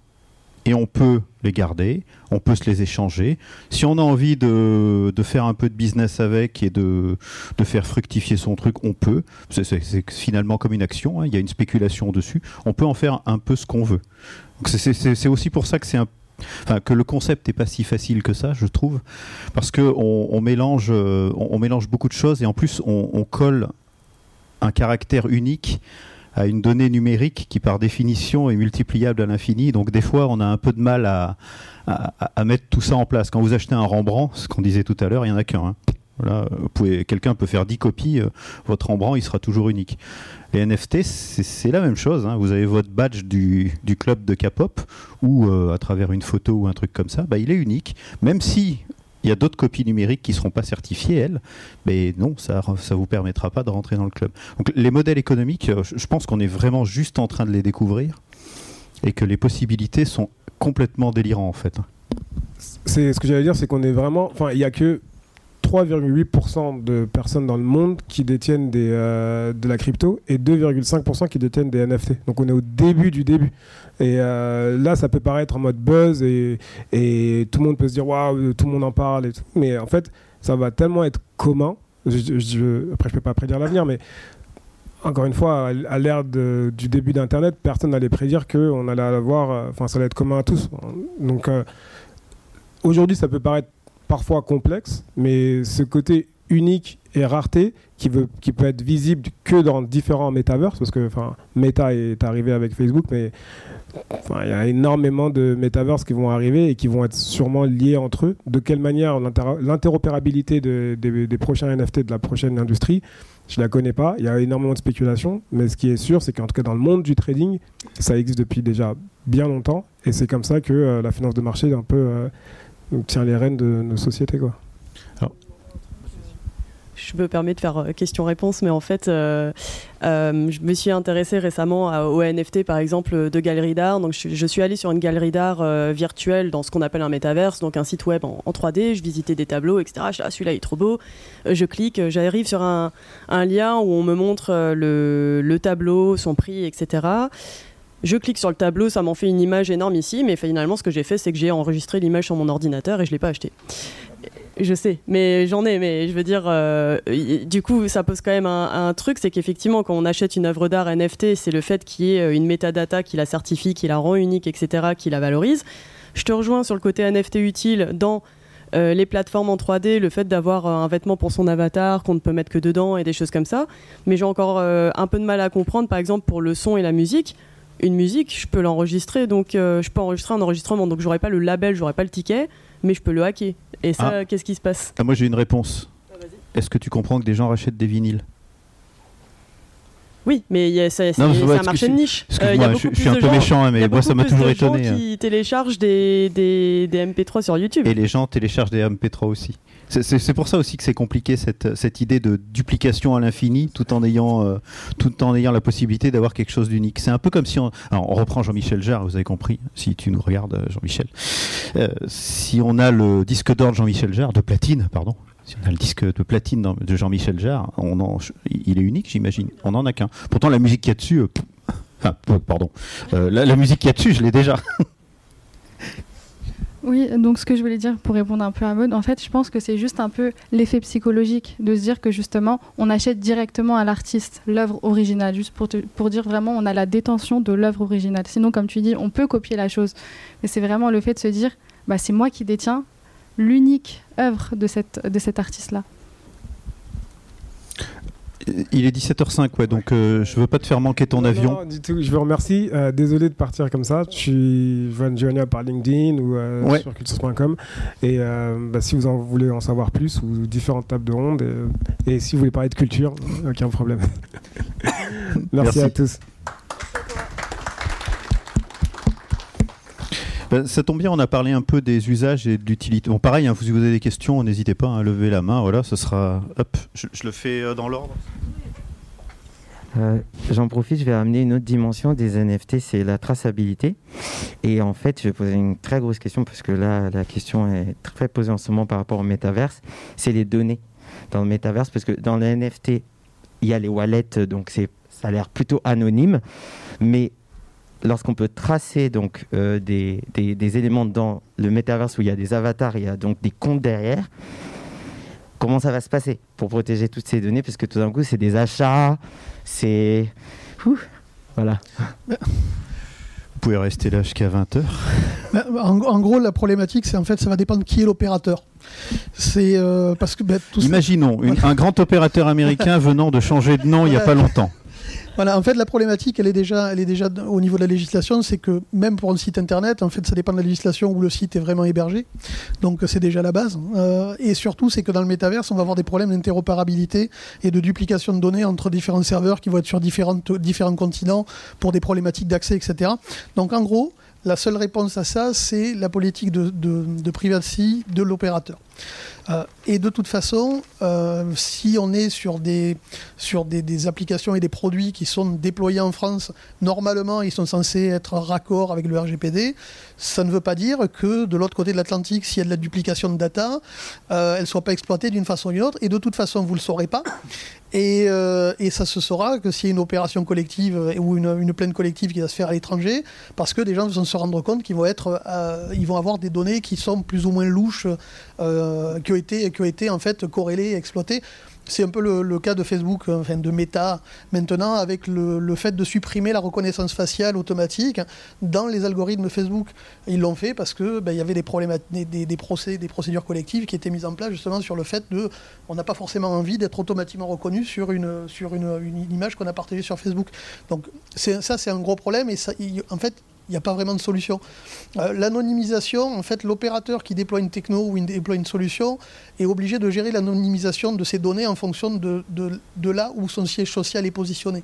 Speaker 1: et on peut les garder, on peut se les échanger. Si on a envie de, faire un peu de business avec et de, faire fructifier son truc, on peut. C'est finalement comme une action, hein. il y a une spéculation dessus. On peut en faire un peu ce qu'on veut. C'est aussi pour ça que c'est un que le concept n'est pas si facile que ça, je trouve, parce que on, mélange, euh, on, mélange beaucoup de choses et en plus on, colle un caractère unique à une donnée numérique qui par définition est multipliable à l'infini. Donc des fois on a un peu de mal à, mettre tout ça en place. Quand vous achetez un Rembrandt, ce qu'on disait tout à l'heure, il n'y en a qu'un. Hein. Voilà, quelqu'un peut faire 10 copies, euh, votre Rembrandt il sera toujours unique. Les NFT, c'est la même chose. Hein. Vous avez votre badge du, club de K-pop, ou euh, à travers une photo ou un truc comme ça, bah, il est unique. Même si il y a d'autres copies numériques qui ne seront pas certifiées, elles, mais non, ça ne vous permettra pas de rentrer dans le club. Donc les modèles économiques, euh, je pense qu'on est vraiment juste en train de les découvrir, et que les possibilités sont complètement délirantes en fait.
Speaker 3: C'est ce que j'allais dire, c'est qu'on est vraiment, enfin, il y a que 3,8% de personnes dans le monde qui détiennent des, euh, de la crypto et 2,5% qui détiennent des NFT. Donc on est au début du début. Et euh, là, ça peut paraître en mode buzz et, tout le monde peut se dire waouh, tout le monde en parle et tout. Mais en fait, ça va tellement être commun. Je, je, après, je peux pas prédire l'avenir, mais encore une fois, à l'ère du début d'Internet, personne n'allait prédire qu'on allait avoir, euh, enfin, ça allait être commun à tous. Donc aujourd'hui, ça peut paraître parfois complexe, mais ce côté unique et rareté qui, peut être visible que dans différents métaverses, parce que Meta est arrivé avec Facebook, mais il y a énormément de métaverses qui vont arriver et qui vont être sûrement liés entre eux. De quelle manière l'interopérabilité des prochains NFT de la prochaine industrie, je ne la connais pas. Il y a énormément de spéculation, mais ce qui est sûr, c'est qu'en tout cas dans le monde du trading, ça existe depuis déjà bien longtemps, et c'est comme ça que euh, la finance de marché un peu euh, tient les rênes de nos sociétés. Quoi.
Speaker 4: Je me permets de faire euh, question-réponse, mais en fait, euh, euh, je me suis intéressée récemment au NFT, par exemple, de galeries d'art. Donc, je, suis allée sur une galerie d'art virtuelle dans ce qu'on appelle un métaverse, donc un site web en, 3D. Je visitais des tableaux, etc. Ah, celui-là est trop beau. je clique, j'arrive sur un, lien où on me montre le, le tableau, son prix, etc. Je clique sur le tableau, ça m'en fait une image énorme ici, mais finalement, ce que j'ai fait, c'est que j'ai enregistré l'image sur mon ordinateur et je ne l'ai pas acheté. Je sais, mais j'en ai, mais je veux dire, euh, du coup, ça pose quand même un, truc, c'est qu'effectivement, quand on achète une œuvre d'art NFT, c'est le fait qu'il y ait euh, une metadata qui la certifie, qui la rend unique, etc., qui la valorise. Je te rejoins sur le côté NFT utile dans euh, les plateformes en 3D, le fait d'avoir un vêtement pour son avatar qu'on ne peut mettre que dedans et des choses comme ça. Mais j'ai encore un peu de mal à comprendre, par exemple, pour le son et la musique une musique, je peux l'enregistrer, donc je peux enregistrer un enregistrement, donc j'aurai pas le label, j'aurai pas le ticket, mais je peux le hacker. Et ça, ah. qu'est-ce qui se passe?
Speaker 1: Ah, Moi j'ai une réponse. Ah, Est-ce que tu comprends que des gens rachètent des vinyles?
Speaker 4: Oui, mais y a- c'est un marché de niche. Euh, il y a
Speaker 1: je, suis un peu
Speaker 4: gens-
Speaker 1: méchant, hein,
Speaker 4: il y
Speaker 1: mais
Speaker 4: a
Speaker 1: moi ça
Speaker 4: beaucoup
Speaker 1: m'a toujours
Speaker 4: de gens
Speaker 1: étonné. hein.
Speaker 4: qui téléchargent des, des, des MP3 sur YouTube.
Speaker 1: Et les gens téléchargent des MP3 aussi. C'est- pour ça aussi que c'est compliqué cette, cette idée de duplication à l'infini tout en ayant euh, tout en ayant la possibilité d'avoir quelque chose d'unique. C'est un peu comme si on alors on reprend Jean-Michel Jarre, vous avez compris si tu nous regardes euh, Jean-Michel. Euh, si on a le disque d'or de Jean-Michel Jarre de platine, pardon. Si on a le disque de platine de Jean-Michel Jarre, il est unique, j'imagine. On en a qu'un. Pourtant la musique qu'il y a dessus, euh, pardon, la, la musique qu'il y a dessus, je l'ai déjà.
Speaker 2: Oui, donc ce que je voulais dire pour répondre un peu à Maud, en fait, je pense que c'est juste un peu l'effet psychologique de se dire que justement, on achète directement à l'artiste l'œuvre originale, juste pour, pour dire vraiment, on a la détention de l'œuvre originale. Sinon, comme tu dis, on peut copier la chose, mais c'est vraiment le fait de se dire, bah, c'est moi qui détiens l'unique œuvre de, cette, de cet artiste-là.
Speaker 1: Il est 17h05, ouais, donc euh, je veux pas te faire manquer ton
Speaker 3: Non,
Speaker 1: avion.
Speaker 3: Non, du tout, je vous remercie. Euh, désolé de partir comme ça. Je suis Van Jonia par LinkedIn ou euh,
Speaker 1: Ouais.
Speaker 3: sur culture.com. Et euh, bah, si vous en voulez en savoir plus, ou différentes tables de ronde, et, et si vous voulez parler de culture, aucun problème. Merci, *laughs*
Speaker 1: Merci.
Speaker 3: à tous.
Speaker 1: Ben, ça tombe bien, on a parlé un peu des usages et de l'utilité. Bon, pareil, hein, si vous avez des questions, n'hésitez pas à lever la main. Voilà, ce sera. Hop, je, je le fais euh, dans l'ordre.
Speaker 8: Euh, J'en profite, je vais amener une autre dimension des NFT, c'est la traçabilité. Et en fait, je vais poser une très grosse question parce que là, la question est très posée en ce moment par rapport au métaverse. C'est les données dans le métaverse parce que dans le NFT, il y a les wallets, donc c'est ça a l'air plutôt anonyme, mais lorsqu'on peut tracer donc euh, des, des- des éléments dans le métaverse où il y a des avatars, il y a donc des comptes derrière. Comment ça va se passer pour protéger toutes ces données? Parce que tout d'un coup, c'est des achats, c'est. Voilà.
Speaker 1: Vous pouvez rester là jusqu'à 20h.
Speaker 5: Ben, *laughs* En, en gros, la problématique, c'est en fait, ça va dépendre qui est l'opérateur. C'est euh, parce que ben, tout ça-
Speaker 1: Imaginons une- un grand opérateur américain venant de changer de nom il n'y a pas longtemps.
Speaker 5: Voilà, en fait, la problématique, elle est déjà, elle est déjà au niveau de la législation, c'est que même pour un site internet, en fait, ça dépend de la législation où le site est vraiment hébergé. Donc, c'est déjà la base. Euh, et surtout, c'est que dans le métaverse, on va avoir des problèmes d'interopérabilité et de duplication de données entre différents serveurs qui vont être sur différentes, différents continents pour des problématiques d'accès, etc. Donc, en gros, la seule réponse à ça, c'est la politique de, privacy de l'opérateur. Euh, et de toute façon, euh, si on est sur, des, des, des applications et des produits qui sont déployés en France, normalement, ils sont censés être raccord avec le RGPD. Ça ne veut pas dire que de l'autre côté de l'Atlantique, s'il y a de la duplication de data, euh, elle ne soit pas exploitée d'une façon ou d'une autre. Et de toute façon, vous ne le saurez pas. Et, euh, et ça se saura que s'il y a une opération collective euh, ou une, une plainte collective qui va se faire à l'étranger, parce que des gens vont se rendre compte qu'ils vont, être, ils vont avoir des données qui sont plus ou moins louches, qui, ont été, qui ont été en fait corrélées et exploitées. C'est un peu le, cas de Facebook, euh, enfin de Meta maintenant, avec le, fait de supprimer la reconnaissance faciale automatique dans les algorithmes Facebook. Ils l'ont fait parce que ben, y avait des, des, des, procès, des procédures collectives qui étaient mises en place justement sur le fait de, on n'a pas forcément envie d'être automatiquement reconnu sur une sur une, image qu'on a partagée sur Facebook. Donc ça c'est un gros problème et ça, en fait n'y a pas vraiment de solution. Euh, L'anonymisation, en fait, l'opérateur qui déploie une techno ou une, déploie une solution est obligé de gérer l'anonymisation de ses données en fonction de, là où son siège social est positionné.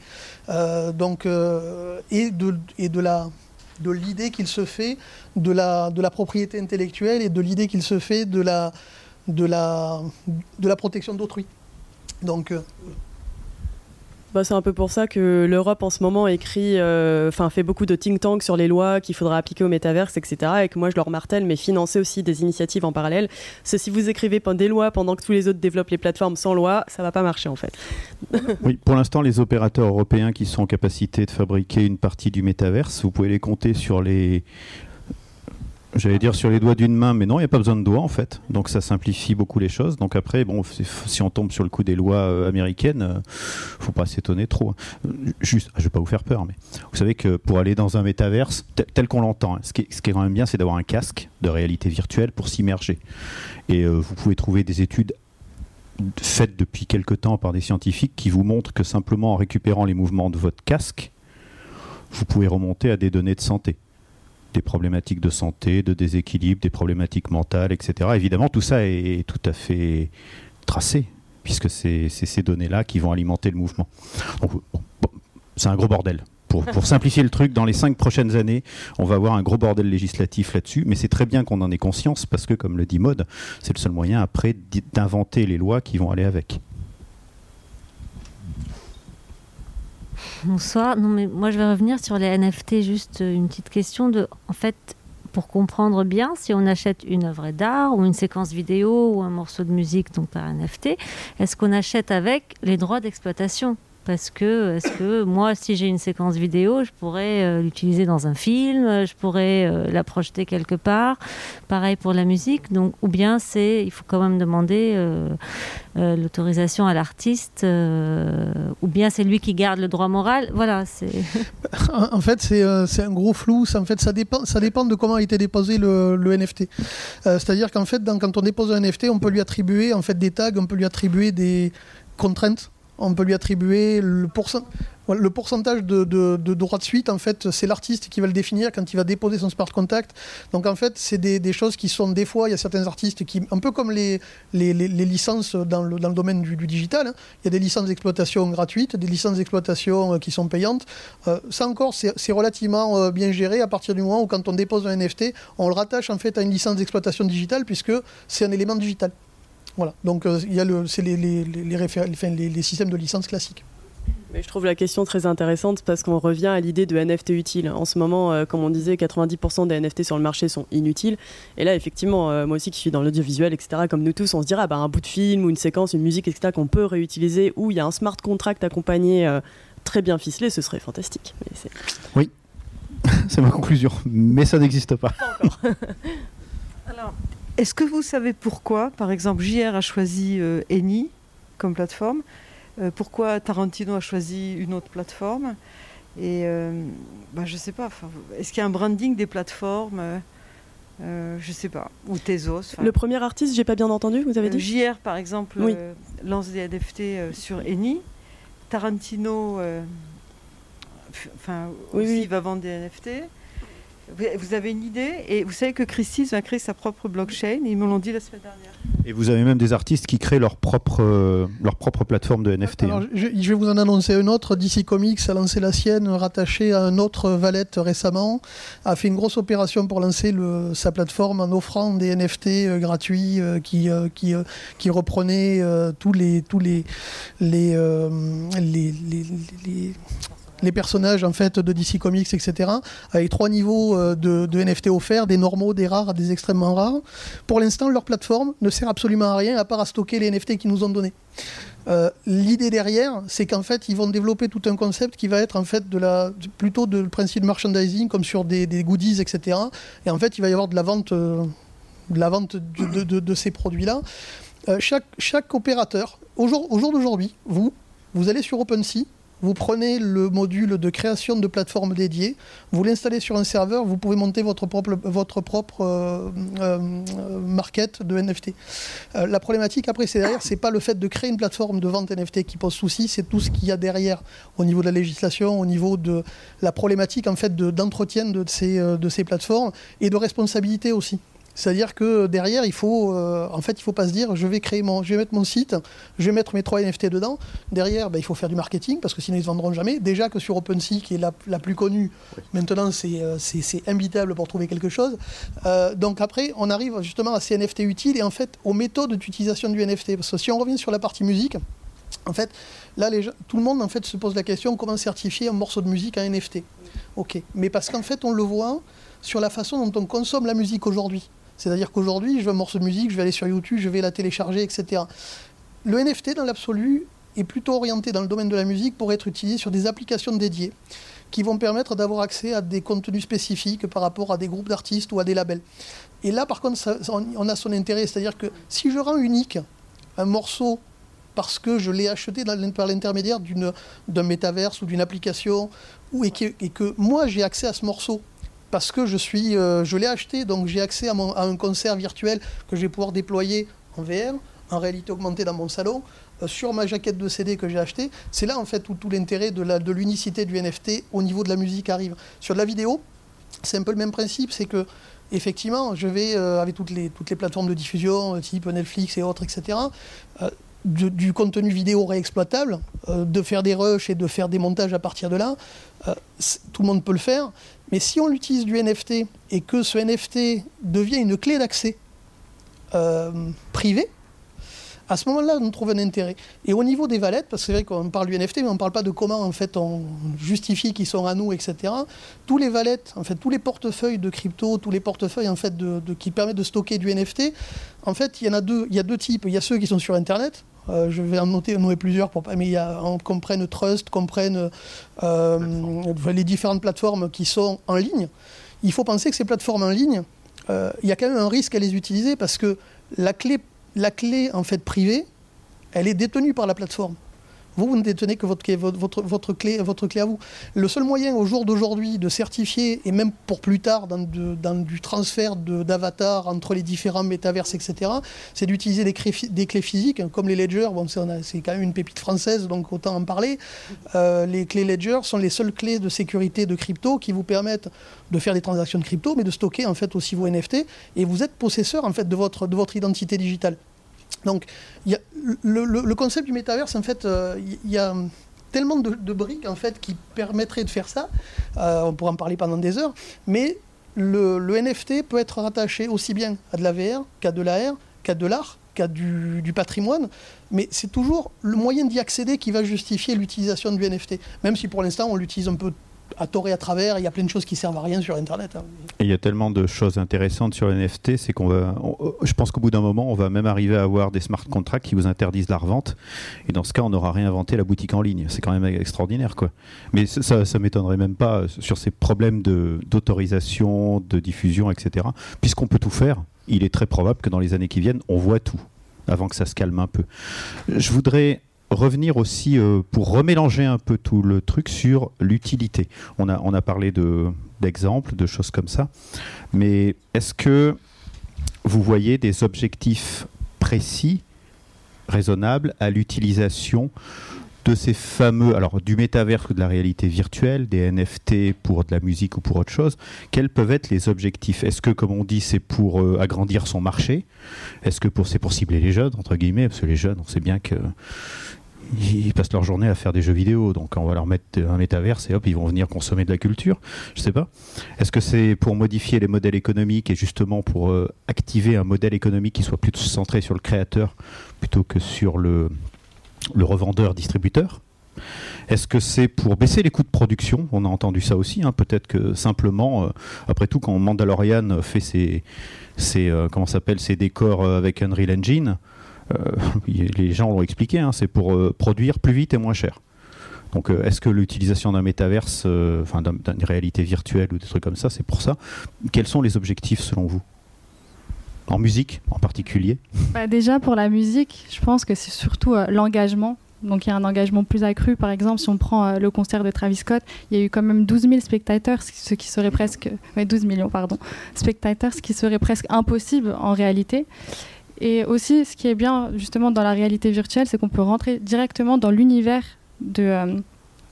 Speaker 5: Euh, donc, euh, et de, l'idée qu'il se fait de la, propriété intellectuelle et de l'idée qu'il se fait de la, de la, protection d'autrui. Donc,
Speaker 4: Bah, c'est un peu pour ça que l'Europe en ce moment écrit, euh, enfin fait beaucoup de think tanks sur les lois qu'il faudra appliquer au métaverse, etc. Et que moi je leur martèle, mais financer aussi des initiatives en parallèle. C'est si vous écrivez des lois pendant que tous les autres développent les plateformes sans loi, ça va pas marcher en fait. *laughs*
Speaker 1: Oui, pour l'instant, les opérateurs européens qui sont en capacité de fabriquer une partie du métaverse, vous pouvez les compter sur les. J'allais dire sur les doigts d'une main, mais non, il n'y a pas besoin de doigts en fait. Donc ça simplifie beaucoup les choses. Donc après, bon, si on tombe sur le coup des lois euh, américaines, euh, faut pas s'étonner trop. Euh, Juste, je vais pas vous faire peur, mais vous savez que pour aller dans un métaverse tel, qu'on l'entend, hein, ce, qui est, ce qui est quand même bien, c'est d'avoir un casque de réalité virtuelle pour s'immerger. Et euh, vous pouvez trouver des études faites depuis quelque temps par des scientifiques qui vous montrent que simplement en récupérant les mouvements de votre casque, vous pouvez remonter à des données de santé. Des problématiques de santé, de déséquilibre, des problématiques mentales, etc. Évidemment, tout ça est tout à fait tracé, puisque c'est ces données-là qui vont alimenter le mouvement. C'est un gros bordel. Pour, pour, *laughs* simplifier le truc, dans les cinq prochaines années, on va avoir un gros bordel législatif là-dessus, mais c'est très bien qu'on en ait conscience parce que, comme le dit Mode, c'est le seul moyen après d'inventer les lois qui vont aller avec.
Speaker 9: Bonsoir. Non, mais moi, je vais revenir sur les NFT. Juste une petite question de, en fait, pour comprendre bien, si on achète une œuvre d'art ou une séquence vidéo ou un morceau de musique, donc par NFT, est-ce qu'on achète avec les droits d'exploitation? Parce que est-ce que moi si j'ai une séquence vidéo je pourrais euh, l'utiliser dans un film je pourrais euh, la projeter quelque part. Pareil pour la musique. Donc ou bien c'est il faut quand même demander euh, l'autorisation à l'artiste ou bien c'est lui qui garde le droit moral. Voilà *laughs*
Speaker 5: en fait c'est un gros flou. Ça, en fait ça dépend ça dépend de comment a été déposé le, le NFT c'est-à-dire qu'en fait quand on dépose un NFT on peut lui attribuer en fait des tags on peut lui attribuer des contraintes on peut lui attribuer le, pourcentage de, de, droits de suite. En fait, c'est l'artiste qui va le définir quand il va déposer son smart contact. Donc, en fait, c'est des, choses qui sont des fois, il y a certains artistes qui, un peu comme les, licences dans le, dans le, domaine du, digital, hein. il y a des licences d'exploitation gratuites, des licences d'exploitation euh, qui sont payantes. Euh, ça encore, c'est relativement euh, bien géré à partir du moment où, quand on dépose un NFT, on le rattache en fait à une licence d'exploitation digitale puisque c'est un élément digital. Voilà, donc euh, il y a le, c'est les, les, les, les, systèmes de licence classiques.
Speaker 4: Mais je trouve la question très intéressante parce qu'on revient à l'idée de NFT utile. En ce moment, euh, comme on disait, 90% des NFT sur le marché sont inutiles. Et là, effectivement, euh, moi aussi qui suis dans l'audiovisuel, etc., comme nous tous, on se dira, bah, un bout de film ou une séquence, une musique, etc., qu'on peut réutiliser, où il y a un smart contract accompagné très bien ficelé, ce serait fantastique.
Speaker 1: oui, *laughs* c'est ma conclusion. Mais ça n'existe pas. pas *laughs*
Speaker 10: Alors, est-ce que vous savez pourquoi, par exemple, JR a choisi euh, Eni comme plateforme euh, Pourquoi Tarantino a choisi une autre plateforme Et euh, bah, je ne sais pas. Est-ce qu'il y a un branding des plateformes Je ne sais pas. Ou Tezos.
Speaker 4: Le premier artiste, j'ai pas bien entendu, vous avez dit?
Speaker 10: JR, par exemple, lance des NFT sur Eni. Tarantino, enfin, aussi va vendre des NFT. Vous avez une idée Et vous savez que Christie's va créer sa propre blockchain, ils me l'ont dit la semaine dernière.
Speaker 1: Et vous avez même des artistes qui créent leur propre, euh, leur propre plateforme de NFT.
Speaker 5: Alors, je, vais vous en annoncer une autre. DC Comics a lancé la sienne, rattachée à un autre Valette récemment, a fait une grosse opération pour lancer le, sa plateforme en offrant des NFT euh, gratuits euh, qui, qui, qui reprenaient tous les, tous les, les, les, les les personnages en fait de DC Comics, etc. Avec trois niveaux euh, de, NFT offerts, des normaux, des rares, des extrêmement rares. Pour l'instant, leur plateforme ne sert absolument à rien à part à stocker les NFT qu'ils nous ont donnés. Euh, l'idée derrière, c'est qu'en fait, ils vont développer tout un concept qui va être en fait de la, plutôt de principe de merchandising, comme sur des, goodies, etc. Et en fait, il va y avoir de la vente, euh, de, ces produits-là. chaque, chaque opérateur, au jour, au jour d'aujourd'hui, vous, vous allez sur OpenSea, vous prenez le module de création de plateforme dédiée, vous l'installez sur un serveur, vous pouvez monter votre propre, votre propre euh, euh, market de NFT. Euh, la problématique après, c'est derrière, c'est pas le fait de créer une plateforme de vente NFT qui pose souci, c'est tout ce qu'il y a derrière au niveau de la législation, au niveau de la problématique en fait d'entretien de, ces, de ces plateformes et de responsabilité aussi. C'est-à-dire que derrière, il faut, euh, en fait, il faut pas se dire, je vais créer mon, je vais mettre mon site, je vais mettre mes trois NFT dedans. Derrière, ben, il faut faire du marketing parce que sinon ils ne se vendront jamais. Déjà que sur OpenSea, qui est la, plus connue, maintenant euh, c'est, c'est, imbitable pour trouver quelque chose. Euh, donc après, on arrive justement à ces NFT utiles et en fait aux méthodes d'utilisation du NFT. Parce que si on revient sur la partie musique, en fait, là, les tout le monde en fait se pose la question comment certifier un morceau de musique en NFT. Ok, mais parce qu'en fait, on le voit sur la façon dont on consomme la musique aujourd'hui. C'est-à-dire qu'aujourd'hui, je veux un morceau de musique, je vais aller sur YouTube, je vais la télécharger, etc. Le NFT, dans l'absolu, est plutôt orienté dans le domaine de la musique pour être utilisé sur des applications dédiées qui vont permettre d'avoir accès à des contenus spécifiques par rapport à des groupes d'artistes ou à des labels. Et là, par contre, on a son intérêt. C'est-à-dire que si je rends unique un morceau parce que je l'ai acheté par l'intermédiaire d'un métaverse ou d'une application, et que moi j'ai accès à ce morceau parce que je suis, euh, je l'ai acheté, donc j'ai accès à, un concert virtuel que je vais pouvoir déployer en VR, en réalité augmentée dans mon salon, euh, sur ma jaquette de CD que j'ai acheté. C'est là en fait où tout l'intérêt de l'unicité du NFT au niveau de la musique arrive. Sur la vidéo, c'est un peu le même principe, c'est que effectivement, je vais euh, avec toutes les, toutes les plateformes de diffusion, type Netflix et autres, etc du contenu vidéo réexploitable, de faire des rushs et de faire des montages à partir de là, tout le monde peut le faire. Mais si on utilise du NFT et que ce NFT devient une clé d'accès privée, à ce moment-là, on trouve un intérêt. Et au niveau des valettes, parce que c'est vrai qu'on parle du NFT, mais on ne parle pas de comment en fait on justifie qu'ils sont à nous, etc. Tous les valettes, en fait, tous les portefeuilles de crypto, tous les portefeuilles en fait qui permettent de stocker du NFT, en fait, il y en a deux. Il y a deux types. Il y a ceux qui sont sur Internet. Euh, je vais en noter, en plusieurs, pour, mais il y a, on comprenne Trust, comprenne euh, les différentes plateformes qui sont en ligne. Il faut penser que ces plateformes en ligne, euh, il y a quand même un risque à les utiliser parce que la clé la clé en fait privée, elle est détenue par la plateforme. Vous, ne détenez que votre, votre, votre, clé, votre clé à vous. Le seul moyen au jour d'aujourd'hui de certifier, et même pour plus tard dans, du transfert d'avatar entre les différents métaverses, etc., c'est d'utiliser des, clés physiques, comme les ledgers. Bon, c'est quand même une pépite française, donc autant en parler. Euh, les clés ledger sont les seules clés de sécurité de crypto qui vous permettent de faire des transactions de crypto, mais de stocker en fait aussi vos NFT, et vous êtes possesseur en fait de votre, de votre identité digitale. Donc, le, concept du métaverse, en fait, euh, il y a tellement de, briques en fait qui permettraient de faire ça. Euh, on pourrait en parler pendant des heures, mais le, NFT peut être rattaché aussi bien à de la VR qu'à de l'AR, qu'à de l'art, qu'à du, patrimoine, mais c'est toujours le moyen d'y accéder qui va justifier l'utilisation du NFT, même si pour l'instant on l'utilise un peu à tort et à travers. Il y a plein de choses qui servent à rien sur Internet. Hein.
Speaker 1: il y a tellement de choses intéressantes sur NFT, c'est qu'on va. je pense qu'au bout d'un moment, on va même arriver à avoir des smart contracts qui vous interdisent la revente. Et dans ce cas, on aura réinventé la boutique en ligne. C'est quand même extraordinaire, quoi. Mais ça, ça m'étonnerait même pas sur ces problèmes d'autorisation, de, diffusion, etc. Puisqu'on peut tout faire, il est très probable que dans les années qui viennent, on voit tout avant que ça se calme un peu. Je voudrais revenir aussi euh, pour remélanger un peu tout le truc sur l'utilité. On a, parlé d'exemples, de, choses comme ça, mais est-ce que vous voyez des objectifs précis, raisonnables à l'utilisation de ces fameux, alors du métavers ou de la réalité virtuelle, des NFT pour de la musique ou pour autre chose, quels peuvent être les objectifs? Est-ce que, comme on dit, c'est pour euh, agrandir son marché? Est-ce que c'est pour cibler les jeunes, entre guillemets? Parce que les jeunes, on sait bien que ils passent leur journée à faire des jeux vidéo, donc on va leur mettre un métaverse et hop, ils vont venir consommer de la culture. Je sais pas. Est-ce que c'est pour modifier les modèles économiques et justement pour euh, activer un modèle économique qui soit plutôt centré sur le créateur plutôt que sur le, revendeur-distributeur est-ce que c'est pour baisser les coûts de production? On a entendu ça aussi. Hein. Peut-être que simplement, euh, après tout, quand Mandalorian fait ses, euh, comment ses décors avec Unreal Engine, *laughs* les gens l'ont expliqué, hein, c'est pour euh, produire plus vite et moins cher. Donc, euh, est-ce que l'utilisation d'un métaverse, enfin d'une réalité virtuelle ou des trucs comme ça, c'est pour ça? Quels sont les objectifs selon vous? En musique en particulier?
Speaker 2: Bah, Déjà, pour la musique, je pense que c'est surtout l'engagement. Donc, il y a un engagement plus accru. Par exemple, si on prend le concert de Travis Scott, il y a eu quand même 12 000 spectateurs, ce qui serait presque. 12 millions, pardon. Spectateurs, ce qui serait presque impossible en réalité. Et aussi, ce qui est bien justement dans la réalité virtuelle, c'est qu'on peut rentrer directement dans l'univers de, euh,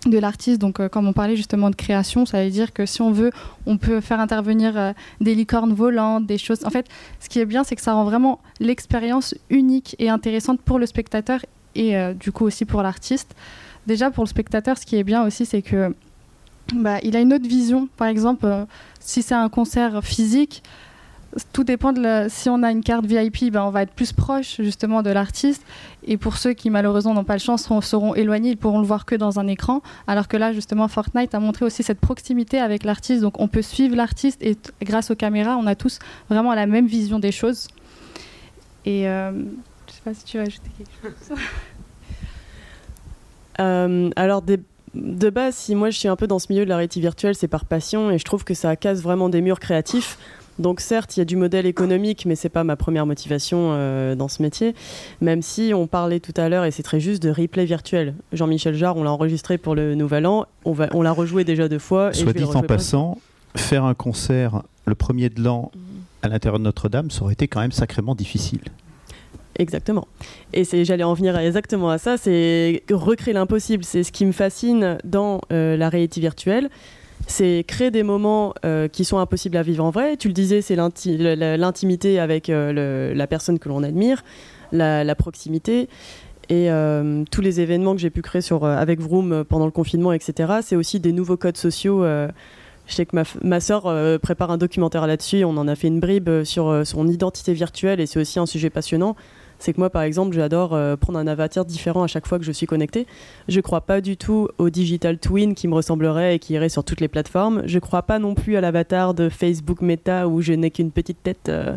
Speaker 2: de l'artiste. Donc, euh, comme on parlait justement de création, ça veut dire que si on veut, on peut faire intervenir euh, des licornes volantes, des choses. En fait, ce qui est bien, c'est que ça rend vraiment l'expérience unique et intéressante pour le spectateur et du coup aussi pour l'artiste. Déjà, pour le spectateur, ce qui est bien aussi, c'est que bah, il a une autre vision. Par exemple, si c'est un concert physique, tout dépend de si on a une carte VIP, ben on va être plus proche justement de l'artiste. Et pour ceux qui malheureusement n'ont pas le chance, seront, éloignés, ils pourront le voir que dans un écran. Alors que là, justement, Fortnite a montré aussi cette proximité avec l'artiste. Donc on peut suivre l'artiste et grâce aux caméras, on a tous vraiment la même vision des choses. Et euh, je sais pas si tu veux ajouter quelque chose. *laughs*
Speaker 4: Euh, alors de base, si moi je suis un peu dans ce milieu de la réalité virtuelle, c'est par passion et je trouve que ça casse vraiment des murs créatifs. Donc certes, il y a du modèle économique, mais c'est pas ma première motivation euh, dans ce métier. Même si on parlait tout à l'heure, et c'est très juste, de replay virtuel. Jean-Michel Jarre, on l'a enregistré pour le Nouvel An, on, va, on l'a rejoué déjà deux fois.
Speaker 1: Soit dit en passant, faire un concert le premier de l'an à l'intérieur de Notre-Dame, ça aurait été quand même sacrément difficile.
Speaker 4: Exactement. Et c'est, j'allais en venir exactement à ça, c'est recréer l'impossible. C'est ce qui me fascine dans euh, la réalité virtuelle c'est créer des moments euh, qui sont impossibles à vivre en vrai. Tu le disais, c'est l'intimité avec euh, la personne que l'on admire, la, proximité. Et euh, tous les événements que j'ai pu créer sur, avec Vroom pendant le confinement, etc., c'est aussi des nouveaux codes sociaux. je sais que ma, ma prépare un documentaire là-dessus. On en a fait une bribe sur son identité virtuelle et c'est aussi un sujet passionnant c'est que moi, par exemple, j'adore euh, prendre un avatar différent à chaque fois que je suis connecté. Je crois pas du tout au digital twin qui me ressemblerait et qui irait sur toutes les plateformes. Je crois pas non plus à l'avatar de Facebook Meta où je n'ai qu'une petite tête euh,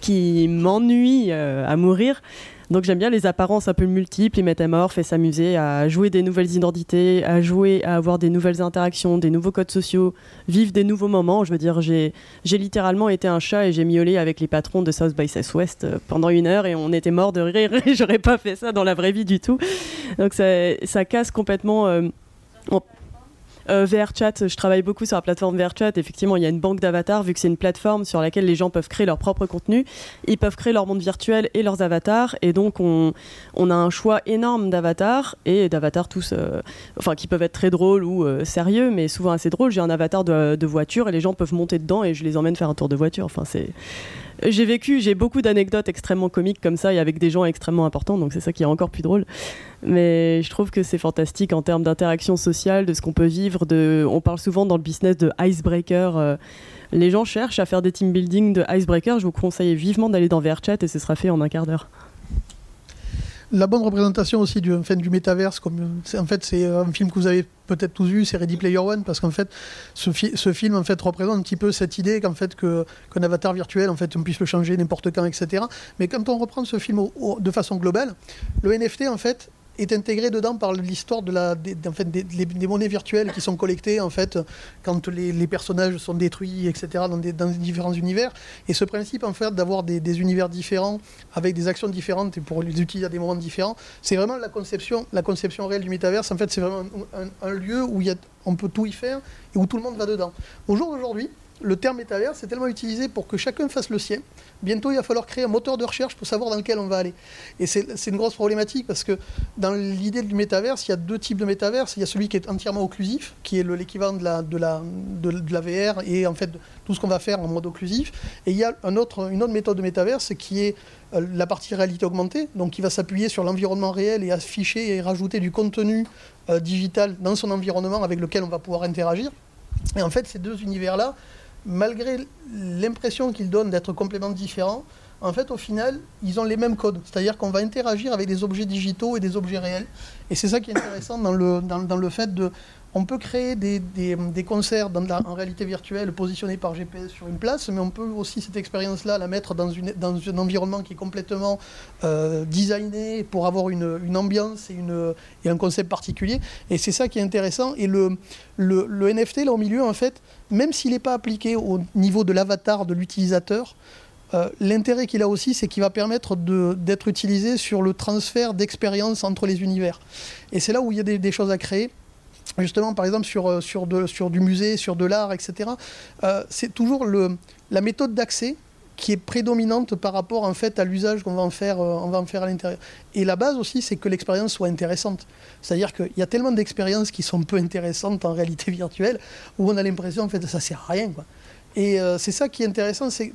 Speaker 4: qui m'ennuie euh, à mourir. Donc j'aime bien les apparences un peu multiples, les métamorphes et s'amuser à jouer des nouvelles identités, à jouer, à avoir des nouvelles interactions, des nouveaux codes sociaux, vivre des nouveaux moments. Je veux dire, j'ai, littéralement été un chat et j'ai miaulé avec les patrons de South by Southwest euh, pendant une heure et on était mort de rire *laughs* et j'aurais pas fait ça dans la vraie vie du tout. Donc ça, casse complètement... Euh, euh, VRChat, je travaille beaucoup sur la plateforme VRChat. Effectivement, il y a une banque d'avatars, vu que c'est une plateforme sur laquelle les gens peuvent créer leur propre contenu. Ils peuvent créer leur monde virtuel et leurs avatars. Et donc, on, a un choix énorme d'avatars et d'avatars tous, euh, enfin, qui peuvent être très drôles ou euh, sérieux, mais souvent assez drôles. J'ai un avatar de, de, voiture et les gens peuvent monter dedans et je les emmène faire un tour de voiture. Enfin, c'est j'ai vécu, j'ai beaucoup d'anecdotes extrêmement comiques comme ça et avec des gens extrêmement importants, donc c'est ça qui est encore plus drôle. Mais je trouve que c'est fantastique en termes d'interaction sociale, de ce qu'on peut vivre. De... On parle souvent dans le business de icebreaker. Euh, les gens cherchent à faire des team building de icebreaker. Je vous conseille vivement d'aller dans VRChat et ce sera fait en un quart d'heure
Speaker 5: la bonne représentation aussi du, métaverse, en fait c'est un film que vous avez peut-être tous vu, c'est Ready Player One, parce qu'en fait ce, film représente un petit peu cette idée qu'en fait qu'un avatar virtuel en fait on puisse le changer n'importe quand, etc. Mais quand on reprend ce film de façon globale, le NFT en fait est intégré dedans par l'histoire de la, des, en fait, des, monnaies virtuelles qui sont collectées en fait quand les, personnages sont détruits, etc. Dans, différents univers. Et ce principe en fait d'avoir des, univers différents avec des actions différentes et pour les utiliser à des moments différents, c'est vraiment la conception, la conception réelle du métaverse. En fait, c'est vraiment un, lieu où y a, on peut tout y faire et où tout le monde va dedans. Au jour d'aujourd'hui, le terme métaverse est tellement utilisé pour que chacun fasse le sien. Bientôt, il va falloir créer un moteur de recherche pour savoir dans lequel on va aller. Et c'est une grosse problématique parce que dans l'idée du métaverse, il y a deux types de métaverse. Il y a celui qui est entièrement occlusif, qui est l'équivalent de la, VR et en fait tout ce qu'on va faire en mode occlusif. Et il y a une autre méthode de métaverse qui est euh, la partie réalité augmentée, donc qui va s'appuyer sur l'environnement réel et afficher et rajouter du contenu euh, digital dans son environnement avec lequel on va pouvoir interagir. Et en fait, ces deux univers-là, malgré l'impression qu'ils donnent d'être complètement différents, en fait, au final, ils ont les mêmes codes. C'est-à-dire qu'on va interagir avec des objets digitaux et des objets réels. Et c'est ça qui est intéressant dans le, fait de on peut créer des, concerts en réalité virtuelle positionnés par GPS sur une place, mais on peut aussi cette expérience-là la mettre dans, un environnement qui est complètement euh, designé pour avoir une, ambiance et, un concept particulier. Et c'est ça qui est intéressant. Et le NFT, là au milieu, en fait, même s'il n'est pas appliqué au niveau de l'avatar de l'utilisateur, euh, l'intérêt qu'il a aussi, c'est qu'il va permettre d'être utilisé sur le transfert d'expérience entre les univers. Et c'est là où il y a des choses à créer justement, par exemple, sur, euh, sur, de, sur du musée, sur de l'art, etc., euh, c'est toujours le, la méthode d'accès qui est prédominante par rapport en fait à l'usage qu'on va en faire, euh, va en faire à l'intérieur. Et la base aussi, c'est que l'expérience soit intéressante. C'est-à-dire qu'il y a tellement d'expériences qui sont peu intéressantes en réalité virtuelle où on a l'impression en fait ça sert à rien. Quoi. Et c'est ça qui est intéressant, c'est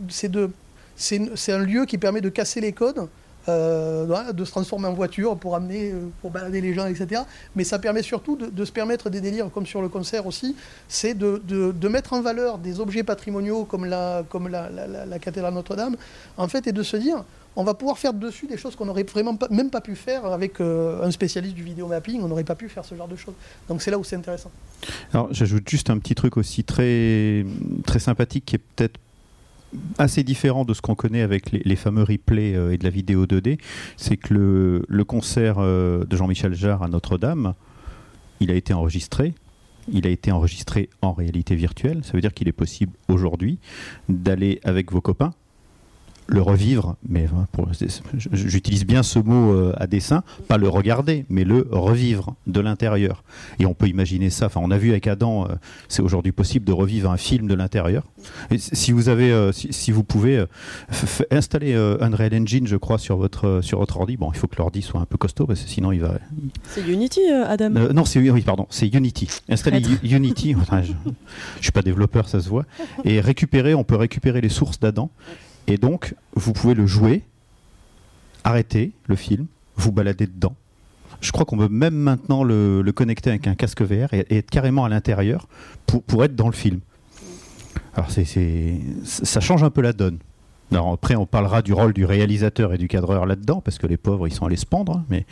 Speaker 5: c'est un lieu qui permet de casser les codes euh, de se transformer en voiture pour amener, euh, pour balader les gens, etc. Mais ça permet surtout de, se permettre des délires, comme sur le concert aussi, c'est de, de, mettre en valeur des objets patrimoniaux comme la, comme la, la, cathédrale Notre-Dame, en fait, et de se dire, on va pouvoir faire dessus des choses qu'on n'aurait vraiment même pas pu faire avec euh, un spécialiste du vidéo mapping, on n'aurait pas pu faire ce genre de choses. Donc c'est là où c'est intéressant.
Speaker 1: Alors j'ajoute juste un petit truc aussi très, très sympathique qui est peut-être assez différent de ce qu'on connaît avec les, fameux replays euh, et de la vidéo 2D, c'est que le, concert euh, de Jean-Michel Jarre à Notre-Dame, il a été enregistré. Il a été enregistré en réalité virtuelle. Ça veut dire qu'il est possible aujourd'hui d'aller avec vos copains le revivre, mais j'utilise bien ce mot euh, à dessein, pas le regarder, mais le revivre de l'intérieur. Et on peut imaginer ça. Enfin, on a vu avec Adam, euh, c'est aujourd'hui possible de revivre un film de l'intérieur. si vous avez, euh, si, vous pouvez installer Unreal Engine, je crois, sur votre sur votre ordi. Bon, il faut que l'ordi soit un peu costaud parce que sinon il va.
Speaker 4: C'est Unity, Adam.
Speaker 1: non, c'est oui, pardon, c'est Unity. Installer Unity. *laughs* je, je suis pas développeur, ça se voit. Et récupérer, on peut récupérer les sources d'Adam et donc, vous pouvez le jouer, arrêter le film, vous balader dedans, Je crois qu'on peut même maintenant le, connecter avec un casque VR et, être carrément à l'intérieur pour, être dans le film. Alors c'est- ça change un peu la donne. Alors après, on parlera du rôle du réalisateur et du cadreur là-dedans, parce que les pauvres, ils sont allés se pendre, hein, mais